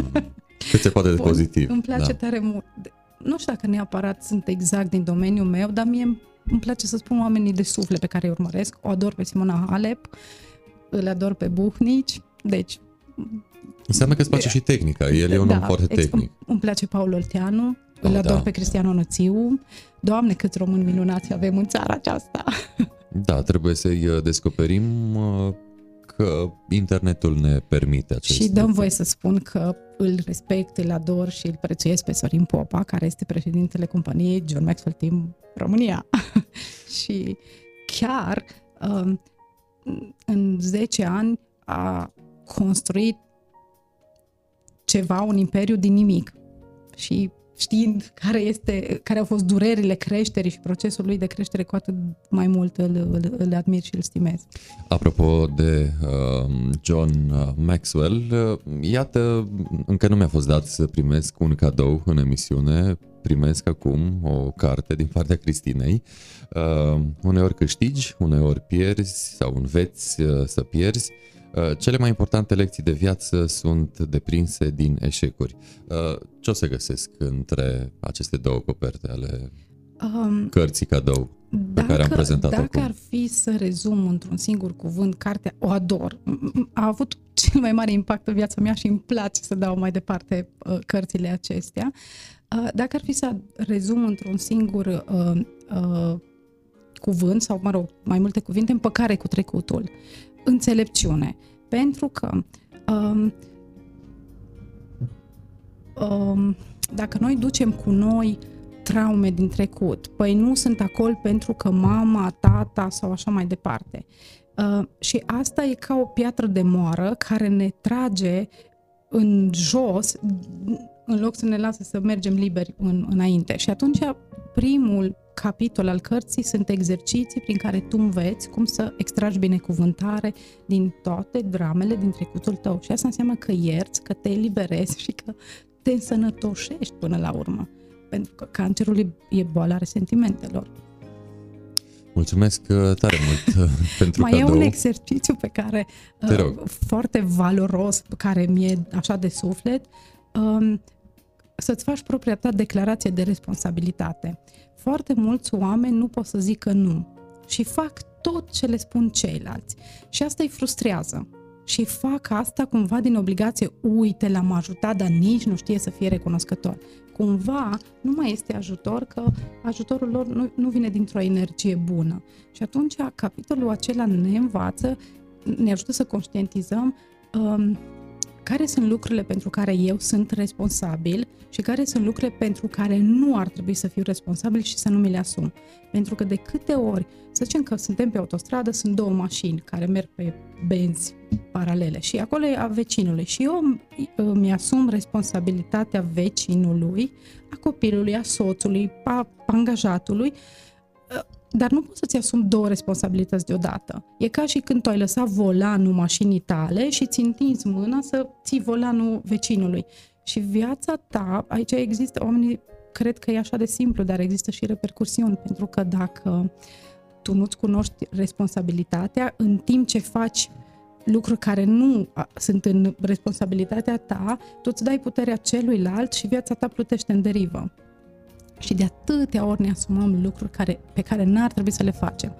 Cât se poate de Bun, pozitiv. Îmi place da. tare mult. Nu știu dacă neapărat sunt exact din domeniul meu, dar mie îmi place să spun oamenii de suflet pe care îi urmăresc. O ador pe Simona Halep, îl ador pe Buhnici, deci... Înseamnă că îți place și tehnica, el e un da, om foarte tehnic. Îmi, îmi place Paul Olteanu, îl ador da. pe Cristiano Nățiu. Doamne, câți români minunați avem în țara aceasta! *laughs* Da, trebuie să-i uh, descoperim uh, că internetul ne permite acest Și dăm lucru. voie să spun că îl respect, îl ador și îl prețuiesc pe Sorin Popa, care este președintele companiei John Maxwell Team România. *laughs* și chiar um, în 10 ani a construit ceva, un imperiu din nimic. Și știind care, este, care au fost durerile creșterii și procesul lui de creștere, cu atât mai mult îl, îl, îl admir și îl stimez. Apropo de uh, John uh, Maxwell, uh, iată, încă nu mi-a fost dat să primesc un cadou în emisiune, primesc acum o carte din partea Cristinei. Uh, uneori câștigi, uneori pierzi sau înveți uh, să pierzi. Uh, cele mai importante lecții de viață sunt deprinse din eșecuri. Uh, ce o să găsesc între aceste două coperte ale um, cărții cadou pe dacă, care am prezentat Dacă acum? ar fi să rezum într-un singur cuvânt, cartea o ador. A avut cel mai mare impact în viața mea și îmi place să dau mai departe uh, cărțile acestea. Dacă ar fi să rezum într-un singur uh, uh, cuvânt, sau mă rog, mai multe cuvinte, împăcare cu trecutul înțelepciune. Pentru că um, um, dacă noi ducem cu noi traume din trecut, păi nu sunt acolo pentru că mama, tata sau așa mai departe. Uh, și asta e ca o piatră de moară care ne trage în jos în loc să ne lasă să mergem liberi în, înainte. Și atunci primul capitol al cărții sunt exerciții prin care tu înveți cum să extragi binecuvântare din toate dramele din trecutul tău. Și asta înseamnă că ierți, că te eliberezi și că te însănătoșești până la urmă. Pentru că cancerul e boala resentimentelor. Mulțumesc uh, tare mult uh, *laughs* pentru Mai cadou. e un exercițiu pe care, Te rog. uh, foarte valoros, care mi-e așa de suflet, um, să-ți faci propria ta declarație de responsabilitate. Foarte mulți oameni nu pot să zică nu și fac tot ce le spun ceilalți. Și asta îi frustrează. Și fac asta cumva din obligație, uite, l-am ajutat, dar nici nu știe să fie recunoscător. Cumva nu mai este ajutor, că ajutorul lor nu, nu vine dintr-o energie bună. Și atunci capitolul acela ne învață, ne ajută să conștientizăm um, care sunt lucrurile pentru care eu sunt responsabil și care sunt lucrurile pentru care nu ar trebui să fiu responsabil și să nu mi le asum. Pentru că de câte ori, să zicem că suntem pe autostradă, sunt două mașini care merg pe benzi paralele și acolo e a vecinului și eu îmi asum responsabilitatea vecinului, a copilului, a soțului, a angajatului, dar nu poți să-ți asumi două responsabilități deodată. E ca și când tu ai lăsat volanul mașinii tale și ți întinzi mâna să ții volanul vecinului. Și viața ta, aici există, oamenii cred că e așa de simplu, dar există și repercursiuni, pentru că dacă tu nu-ți cunoști responsabilitatea, în timp ce faci lucruri care nu sunt în responsabilitatea ta, tu îți dai puterea celuilalt și viața ta plutește în derivă. Și de atâtea ori ne asumăm lucruri care, pe care n-ar trebui să le facem.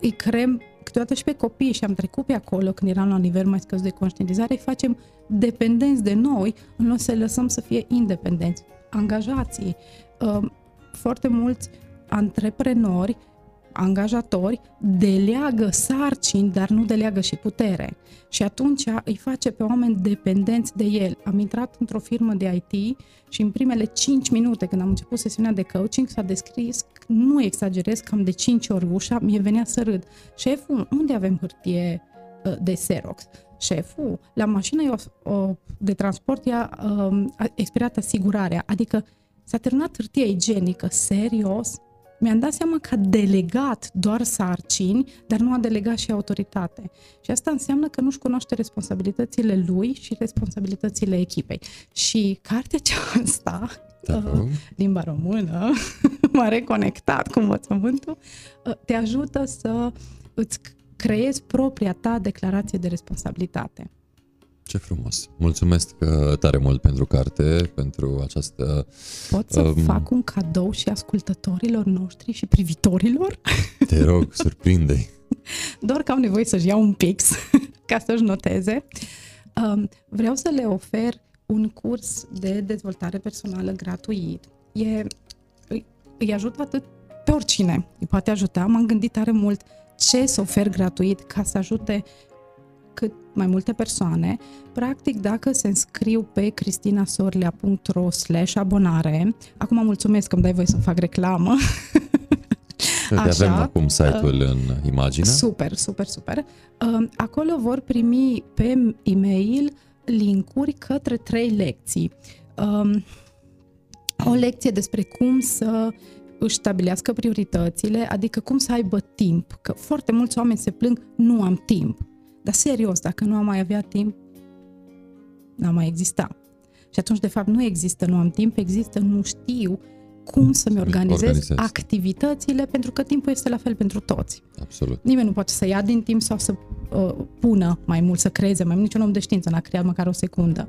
Îi creăm câteodată și pe copii și am trecut pe acolo când eram la un nivel mai scăzut de conștientizare, îi facem dependenți de noi în loc să le lăsăm să fie independenți. Angajații, uh, foarte mulți antreprenori angajatori deleagă sarcini, dar nu deleagă și putere. Și atunci îi face pe oameni dependenți de el. Am intrat într-o firmă de IT și în primele 5 minute, când am început sesiunea de coaching, s-a descris, nu exagerez, cam de 5 ori ușa, mie venea să râd. Șeful, unde avem hârtie uh, de Xerox? Șeful, la mașină de transport i-a um, expirat asigurarea, adică s-a terminat hârtia igienică, serios, mi-am dat seama că a delegat doar sarcini, dar nu a delegat și autoritate. Și asta înseamnă că nu-și cunoaște responsabilitățile lui și responsabilitățile echipei. Și cartea aceasta, da. uh, limba română, *laughs* m-a reconectat cu învățământul, uh, te ajută să îți creezi propria ta declarație de responsabilitate. Ce frumos! Mulțumesc uh, tare mult pentru carte, pentru această... Pot să um, fac un cadou și ascultătorilor noștri și privitorilor? *laughs* Te rog, surprinde Doar că au nevoie să-și iau un pix *laughs* ca să-și noteze. Um, vreau să le ofer un curs de dezvoltare personală gratuit. E, îi, îi ajută atât pe oricine, îi poate ajuta. M-am gândit tare mult ce să ofer gratuit ca să ajute cât mai multe persoane. Practic, dacă se înscriu pe cristinasorlea.ro slash abonare, acum mulțumesc că îmi dai voie să-mi fac reclamă, Așa, avem acum site-ul uh, în imagine. Super, super, super. Uh, acolo vor primi pe e-mail linkuri către trei lecții. Uh, o lecție despre cum să își stabilească prioritățile, adică cum să aibă timp. Că foarte mulți oameni se plâng, nu am timp. Dar serios, dacă nu am mai avea timp, n-am mai exista. Și atunci, de fapt, nu există nu am timp, există nu știu cum să-mi organizez Organizez. activitățile, pentru că timpul este la fel pentru toți. Absolut. Nimeni nu poate să ia din timp sau să uh, pună mai mult, să creeze mai mult. Niciun om de știință n-a creat măcar o secundă.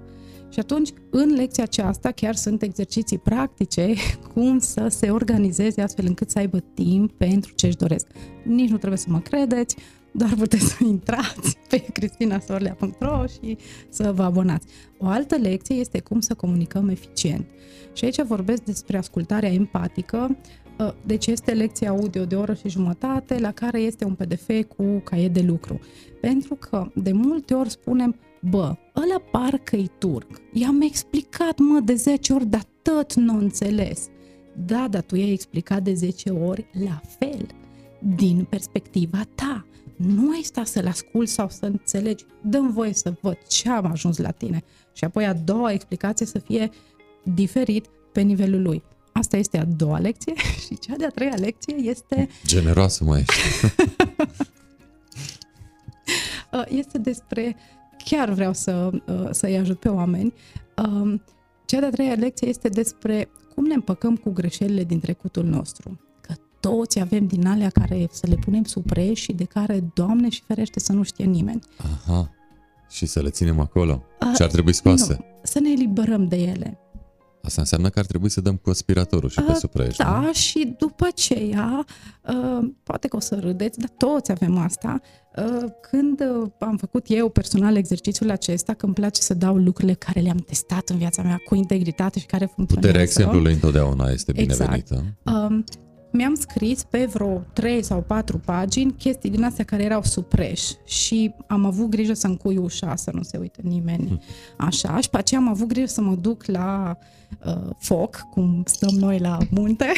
Și atunci, în lecția aceasta, chiar sunt exerciții practice *laughs* cum să se organizeze astfel încât să aibă timp pentru ce își doresc. Nici nu trebuie să mă credeți, doar puteți să intrați *laughs* pe cristinasorlea.ro și să vă abonați. O altă lecție este cum să comunicăm eficient. Și aici vorbesc despre ascultarea empatică, uh, deci este lecția audio de oră și jumătate la care este un PDF cu caiet de lucru. Pentru că de multe ori spunem, bă, ăla parcă-i turc. I-am explicat, mă, de 10 ori, dar tot nu înțeles. Da, dar tu i-ai explicat de 10 ori la fel, din perspectiva ta nu ai sta să-l ascult sau să înțelegi. Dăm voie să văd ce am ajuns la tine. Și apoi a doua explicație să fie diferit pe nivelul lui. Asta este a doua lecție *laughs* și cea de-a treia lecție este... Generoasă mai ești. *laughs* Uh, este despre... Chiar vreau să, uh, să-i ajut pe oameni. Um, cea de-a treia lecție este despre cum ne împăcăm cu greșelile din trecutul nostru. Că toți avem din alea care să le punem sub preș și de care, Doamne și ferește, să nu știe nimeni. Aha. Și să le ținem acolo. Ce ar trebui scoase? Nu, să ne eliberăm de ele. Asta înseamnă că ar trebui să dăm cu aspiratorul și pe Uh, supraești, Da, nu? și după aceea, uh, poate că o să râdeți, dar toți avem asta, uh, când uh, am făcut eu personal exercițiul acesta, că îmi place să dau lucrurile care le-am testat în viața mea cu integritate și care funcționează. Puterea exemplului întotdeauna este Exact. binevenită. Um, mi-am scris pe vreo 3 sau 4 pagini chestii din astea care erau supreș și am avut grijă să încui ușa, să nu se uite nimeni așa. Și pe aceea am avut grijă să mă duc la uh, foc, cum stăm noi la munte,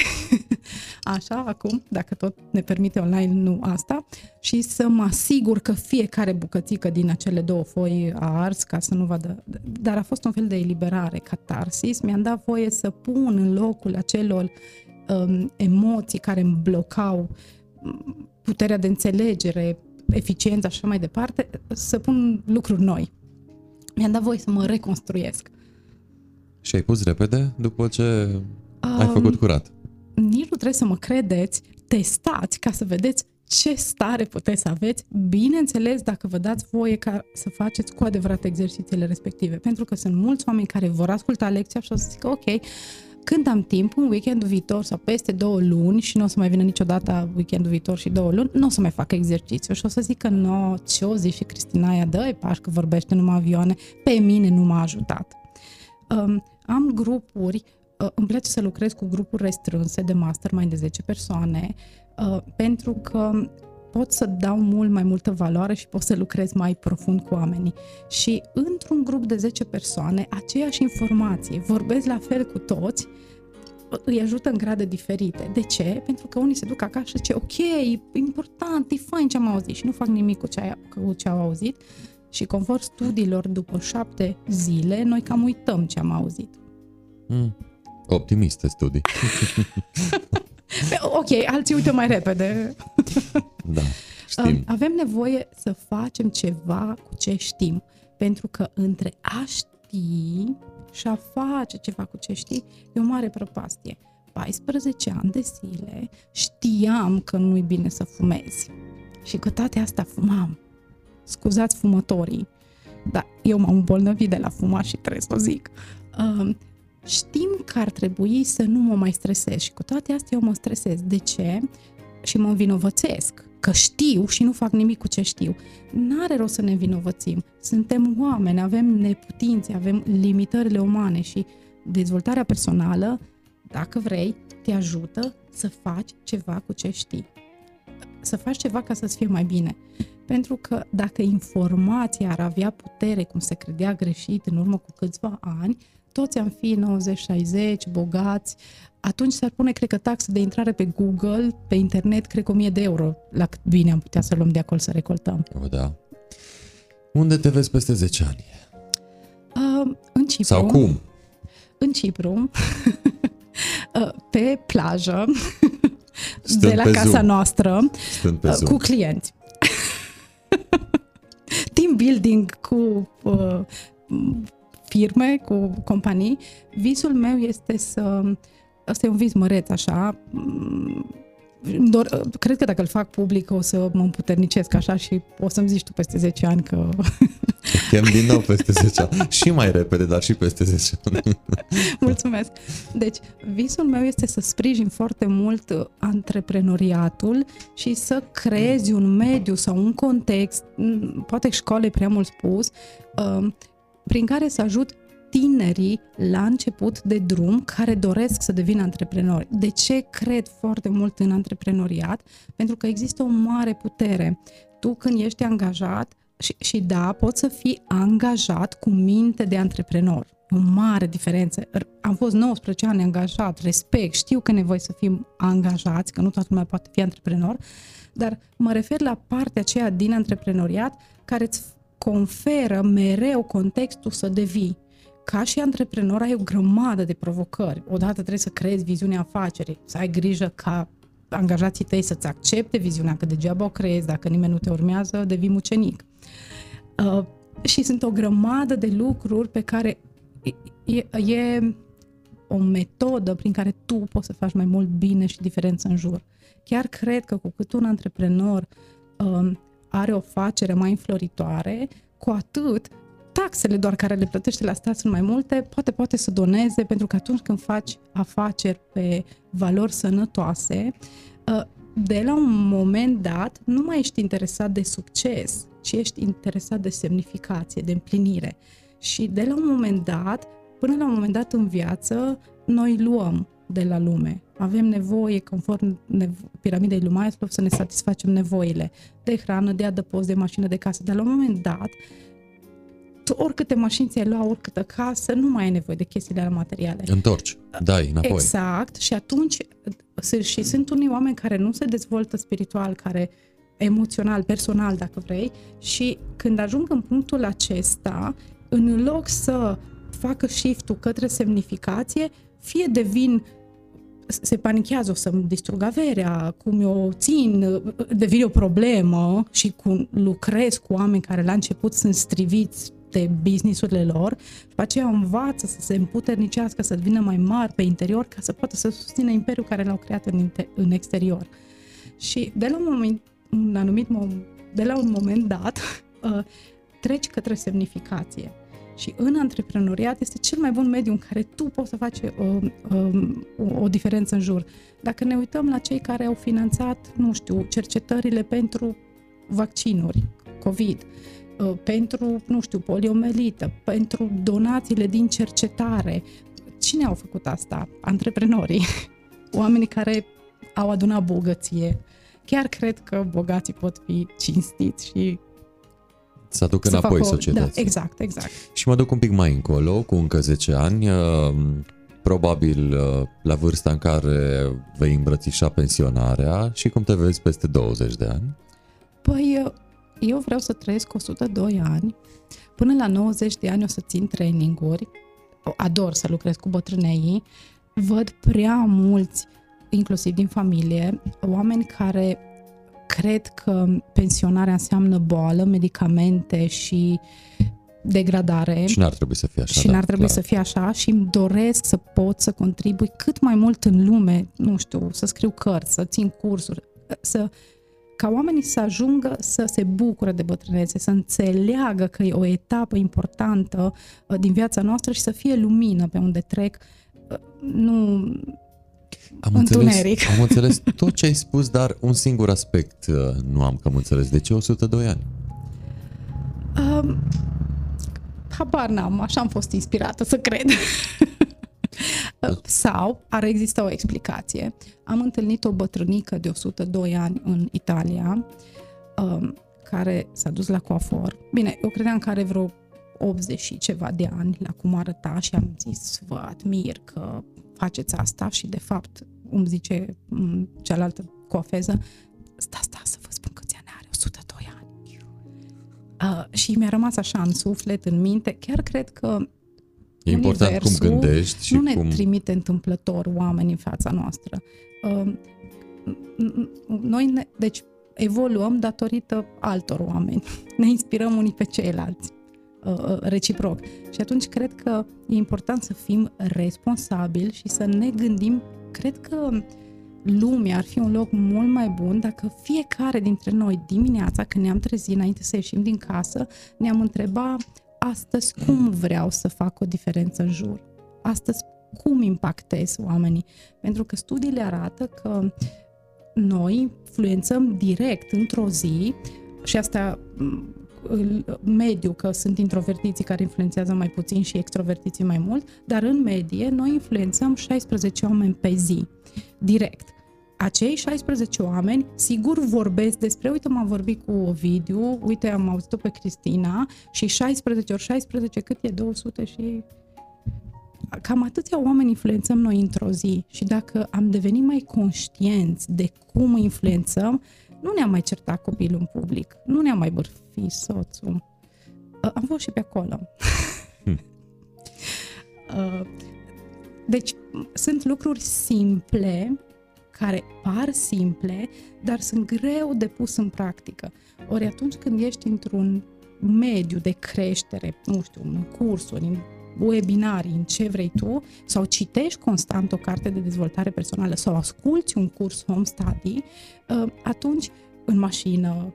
*laughs* așa acum, dacă tot ne permite online, nu asta, și să mă asigur că fiecare bucățică din acele două foi a ars ca să nu vadă, dar a fost un fel de eliberare, catarsis, mi-am dat voie să pun în locul acelor um, emoții care îmi blocau um, puterea de înțelegere, eficiența și așa mai departe, să pun lucruri noi. Mi-am dat voie să mă reconstruiesc. Și ai pus repede după ce ai Um, făcut curat. Nici nu trebuie să mă credeți, testați ca să vedeți ce stare puteți să aveți, bineînțeles dacă vă dați voie ca să faceți cu adevărat exercițiile respective, pentru că sunt mulți oameni care vor asculta lecția și o să zică, ok, când am timp, un weekendul viitor sau peste două luni și nu o să mai vină niciodată weekendul viitor și două luni, nu o să mai fac exercițiu și o să zic că nu, ce o zi și Cristina aia dă pași că vorbește numai avioane, pe mine nu m-a ajutat. Um, am grupuri, uh, îmi place să lucrez cu grupuri restrânse de mastermind de 10 persoane, uh, pentru că pot să dau mult mai multă valoare și pot să lucrez mai profund cu oamenii. Și într-un grup de 10 persoane, aceeași informație, vorbesc la fel cu toți, îi ajută în grade diferite. De ce? Pentru că unii se duc acasă și zice, ok, e important, e fain ce am auzit și nu fac nimic cu ce, ai- cu ce au auzit și conform studiilor, după șapte zile, noi cam uităm ce am auzit. Mm. Optimiste studii. *laughs* *laughs* Ok, alții uită mai repede. Da, *laughs* știm. Avem nevoie să facem ceva cu ce știm, pentru că între a ști și a face ceva cu ce știi e o mare prăpastie. 14 ani de zile știam că nu-i bine să fumezi și cu toate astea fumam. Scuzați fumătorii, dar eu m-am îmbolnăvit de la fumat și trebuie să o zic. Um, știm că ar trebui să nu mă mai stresez și cu toate astea eu mă stresez. De ce? Și mă învinovățesc că știu și nu fac nimic cu ce știu. N-are rost să ne învinovățim. Suntem oameni, avem neputințe, avem limitările umane și dezvoltarea personală, dacă vrei, te ajută să faci ceva cu ce știi. Să faci ceva ca să-ți fie mai bine. Pentru că dacă informația ar avea putere, cum se credea greșit în urmă cu câțiva ani, toți am fi 90-60, bogați, atunci s-ar pune, cred că, taxă de intrare pe Google, pe internet, cred că 1000 de euro, la cât bine am putea să luăm de acolo să recoltăm. O, da. Unde te vezi peste 10 ani? Uh, în Cipru. Sau cum? În Cipru, uh, *laughs* pe plajă, Stând de la pe casa Zoom. noastră, Stând pe uh, Zoom. cu clienți. *laughs* Team building cu uh, firme, cu companii. Visul meu este să... Asta e un vis măreț, așa. Mm, îmi Dor, cred că dacă îl fac public o să mă împuternicesc așa și o să-mi zici tu peste 10 ani că Chem din nou peste 10 ani. *laughs* Și mai repede, dar și peste 10 ani. *laughs* Mulțumesc! Deci, visul meu este să sprijin foarte mult uh, antreprenoriatul și să creezi un mediu sau un context, m, poate școală e prea mult spus, uh, prin care să ajut tinerii la început de drum care doresc să devină antreprenori. De ce cred foarte mult în antreprenoriat? Pentru că există o mare putere. Tu când ești angajat, și, și da, poți să fii angajat cu minte de antreprenor. E o mare diferență. Am fost 19 ani angajat, respect, știu că e nevoie să fim angajați, că nu toată lumea poate fi antreprenor, dar mă refer la partea aceea din antreprenoriat care îți conferă mereu contextul să devii. Ca și antreprenor ai o grămadă de provocări. Odată trebuie să creezi viziunea afacerii, să ai grijă ca angajații tăi să-ți accepte viziunea, că degeaba o creezi, dacă nimeni nu te urmează, devii mucenic. Uh, și sunt o grămadă de lucruri pe care e, e o metodă prin care tu poți să faci mai mult bine și diferență în jur. Chiar cred că cu cât un antreprenor um, are o facere mai înfloritoare, cu atât taxele doar care le plătește la stat sunt mai multe, poate poate să doneze, pentru că atunci când faci afaceri pe valori sănătoase, uh, de la un moment dat nu mai ești interesat de succes, ci ești interesat de semnificație, de împlinire. Și de la un moment dat, până la un moment dat în viață, noi luăm de la lume. Avem nevoie, conform nevo- piramidei lui Maslow, să ne satisfacem nevoile de hrană, de adăpost, de mașină de casă. Dar la un moment dat, tu oricâte mașini ți-ai lua, oricâtă casă, nu mai ai nevoie de chestiile alea materiale. Întorci, dai înapoi. Exact. Și atunci, și sunt unii oameni care nu se dezvoltă spiritual, care emoțional, personal, dacă vrei, și când ajung în punctul acesta, în loc să facă shift-ul către semnificație, fie devin se panichează, o să-mi distrug averea, cum eu țin, devine o problemă și cum lucrez cu oameni care la început sunt striviți de businessurile lor și după aceea învață să se împuternicească, să devină mai mari pe interior ca să poată să susțină imperiul care l-au creat în, în exterior. Și de la un, moment, un anumit moment, de la un moment dat, *laughs* uh, treci către semnificație. Și în antreprenoriat este cel mai bun mediu în care tu poți să faci uh, uh, o, o diferență în jur. Dacă ne uităm la cei care au finanțat, nu știu, cercetările pentru vaccinuri, COVID, uh, pentru, nu știu, poliomelită, pentru donațiile din cercetare, cine au făcut asta? Antreprenorii, *laughs* oamenii care au adunat bogăție. Chiar cred că bogații pot fi cinstiți și să aducă înapoi societatea. Da, exact, exact. Și mă duc un pic mai încolo, cu încă 10 ani, uh, probabil uh, la vârsta în care vei îmbrățișa pensionarea și cum te vezi peste 20 de ani? Păi, uh, eu vreau să trăiesc 102 ani. Până la 90 de ani o să țin traininguri. Ador să lucrez cu bătrânei. Văd prea mulți, inclusiv din familie, oameni care cred că pensionarea înseamnă boală, medicamente și degradare. Și n-ar trebui să fie așa. Și da, n-ar trebui clar. să fie așa și îmi doresc să pot să contribui cât mai mult în lume, nu știu, să scriu cărți, să țin cursuri, să ca oamenii să ajungă să se bucure de bătrânețe, să înțeleagă că e o etapă importantă uh, din viața noastră și să fie lumină pe unde trec. Uh, nu, am înțeles, am înțeles *laughs* tot ce ai spus, dar un singur aspect uh, nu am cam înțeles. De ce 102 ani? Um, habar n-am, așa am fost inspirată să cred. *laughs* Sau ar exista o explicație. Am întâlnit o bătrânică de 102 ani în Italia, um, care s-a dus la coafor. Bine, eu credeam că are vreo 80 și ceva de ani la cum arăta și am zis, vă admir că faceți asta și de fapt îmi zice cealaltă coafeză, sta, sta să vă spun că ți are 102 ani. Uh, și mi-a rămas așa în suflet, în minte, chiar cred că E important cum gândești și nu ne cum... trimite întâmplător oameni în fața noastră. Uh, noi, ne, deci, evoluăm datorită altor oameni. *laughs* Ne inspirăm unii pe ceilalți. Uh, uh, reciproc. Și atunci cred că e important să fim responsabili și să ne gândim, cred că lumea ar fi un loc mult mai bun dacă fiecare dintre noi dimineața când ne-am trezit înainte să ieșim din casă, ne-am întrebat astăzi cum vreau să fac o diferență în jur. Astăzi cum impactez oamenii. Pentru că studiile arată că noi influențăm direct într-o zi și asta mediu, că sunt introvertiții care influențează mai puțin și extrovertiții mai mult, dar în medie noi influențăm 16 oameni pe zi, direct. Acei 16 oameni, sigur vorbesc despre, uite, m-am vorbit cu Ovidiu, uite, am auzit-o pe Cristina și 16 ori 16 cât e? 200 și cam atâția oameni influențăm noi într-o zi și dacă am devenit mai conștienți de cum influențăm, nu ne-am mai certat copilul în public, nu ne-am mai bârfi soțul. Uh, am fost și pe acolo. Hmm. *laughs* uh, deci, sunt lucruri simple, care par simple, dar sunt greu de pus în practică. Ori atunci când ești într-un mediu de creștere, nu știu, în cursuri, în webinarii, în ce vrei tu, sau citești constant o carte de dezvoltare personală sau asculți un curs home study, uh, atunci în mașină,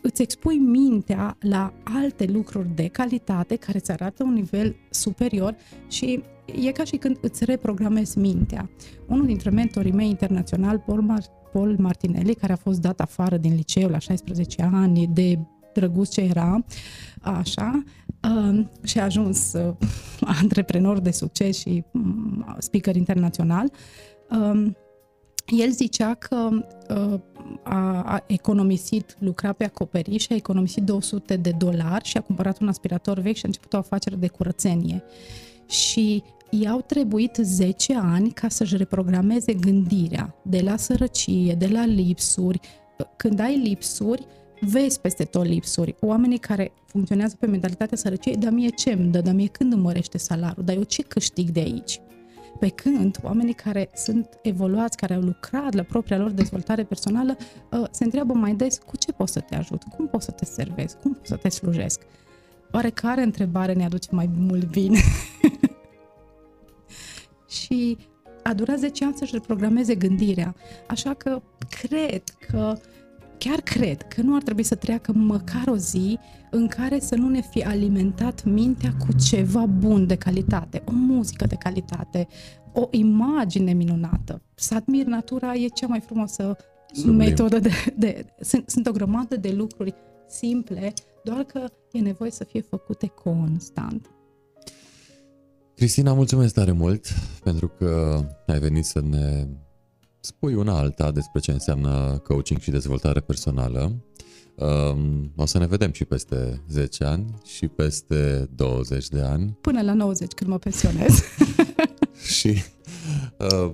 îți expui mintea la alte lucruri de calitate care îți arată un nivel superior și e ca și când îți reprogramezi mintea. Unul dintre mentorii mei internațional, Paul, Mar- Paul Martinelli, care a fost dat afară din liceu la 16 ani de drăguț ce era, așa, uh, și a ajuns uh, *laughs* antreprenor de succes și uh, speaker internațional. Uh, el zicea că uh, a, a economisit, lucra pe acoperiș și a economisit 200 de dolari și a cumpărat un aspirator vechi și a început o afacere de curățenie. Și i-au trebuit 10 ani ca să-și reprogrameze gândirea de la sărăcie, de la lipsuri. Când ai lipsuri, vezi peste tot lipsuri. Oamenii care funcționează pe mentalitatea sărăciei, dar mie ce îmi dă, dar mie când îmi mărește salariul, dar eu ce câștig de aici? Pe când oamenii care sunt evoluați, care au lucrat la propria lor dezvoltare personală, uh, se întreabă mai des cu ce pot să te ajut, cum pot să te servesc, cum pot să te slujesc. Oare care întrebare ne aduce mai mult bine? *laughs* și a durat 10 ani să-și reprogrameze gândirea. Așa că cred că uh, chiar cred că nu ar trebui să treacă măcar o zi în care să nu ne fi alimentat mintea cu ceva bun de calitate, o muzică de calitate, o imagine minunată. Să admir natura e cea mai frumoasă Sublim. metodă de... de sunt, sunt o grămadă de lucruri simple, doar că e nevoie să fie făcute constant. Cristina, mulțumesc tare mult pentru că ai venit să ne spui una alta despre ce înseamnă coaching și dezvoltare personală. Um, o să ne vedem și peste 10 ani și peste 20 de ani. Până la 90 când mă pensionez. *laughs* și uh,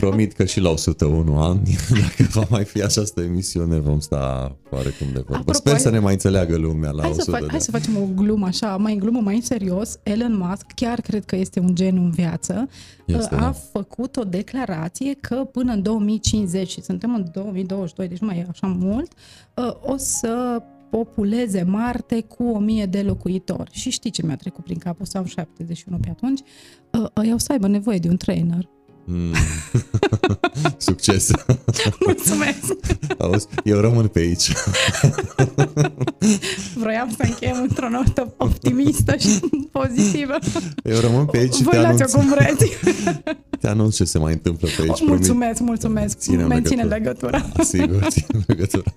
Promit că și la 101 ani, *laughs* dacă va mai fi această emisiune, vom sta oarecum de vorbă. Apropo, Sper să ne mai înțeleagă lumea la hai 100 să fac, de Hai să facem o glumă așa, mai în glumă, mai în serios. Elon Musk, chiar cred că este un geniu în viață, este, a da. făcut o declarație că până în 2050, și suntem în 2022, deci nu mai e așa mult, o să populeze Marte cu 1000 de locuitori. Și știi ce mi-a trecut prin cap? O să am 71 pe atunci. Ăia o să aibă nevoie de un trainer. Mm. *laughs* Succes! *laughs* Mulțumesc! Auzi, eu rămân pe aici. *laughs* Vroiam să încheiem într-o notă optimistă și pozitivă. Eu rămân pe aici și te anunț. cum vreți. Te anunț ce se mai întâmplă pe aici. Mulțumesc, mulțumesc. Ținem Menține legătura. legătura. Sigur, ținem legătura.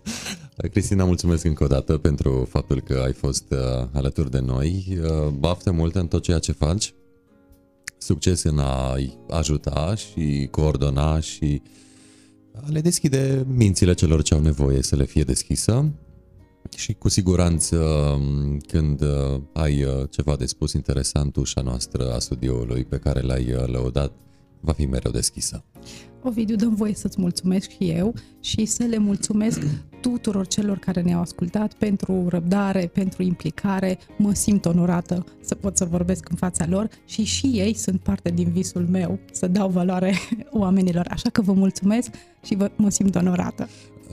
Cristina, mulțumesc încă o dată pentru faptul că ai fost uh, alături de noi. Uh, bafte multe în tot ceea ce faci succes în a ajuta și coordona și a le deschide mințile celor ce au nevoie să le fie deschisă și cu siguranță când uh, ai uh, ceva de spus interesant, ușa noastră a studioului pe care l-ai uh, lăudat va fi mereu deschisă. Ovidiu, dăm voie să-ți mulțumesc și eu și să le mulțumesc tuturor celor care ne-au ascultat pentru răbdare, pentru implicare. Mă simt onorată să pot să vorbesc în fața lor și și ei sunt parte din visul meu să dau valoare *laughs* oamenilor. Așa că vă mulțumesc și vă, mă simt onorată.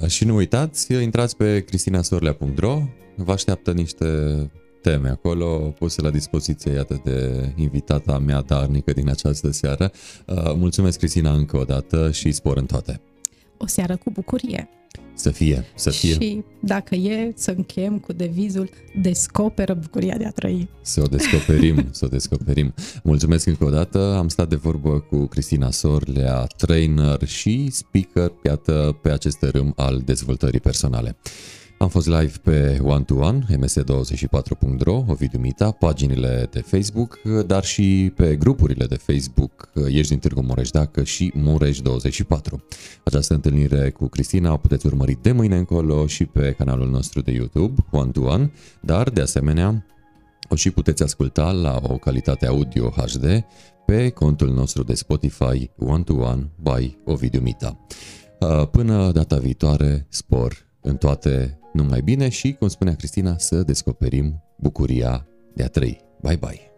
Și nu uitați, intrați pe cristinasorlea.ro, vă așteaptă niște teme acolo puse la dispoziție, iată, de invitata mea darnică din această seară. Uh, mulțumesc, Cristina, încă o dată și spor în toate. O seară cu bucurie! Să fie, să fie. Și dacă e, să închem cu devizul Descoperă bucuria de a trăi. Să o descoperim, *laughs* să o descoperim. Mulțumesc încă o dată. Am stat de vorbă cu Cristina Sorlea, trainer și speaker, iată, pe acest râm al dezvoltării personale. Am fost live pe One to One, ms24.ro, Ovidiu Mita, paginile de Facebook, dar și pe grupurile de Facebook Ești din Târgu Mureș Dacă și Mureș24. Această întâlnire cu Cristina o puteți urmări de mâine încolo și pe canalul nostru de YouTube, One to One, dar de asemenea o și puteți asculta la o calitate audio HD pe contul nostru de Spotify One to One by Ovidiu Mita. Uh, până data viitoare, spor în toate numai bine și, cum spunea Cristina, să descoperim bucuria de a trăi. Bye bye!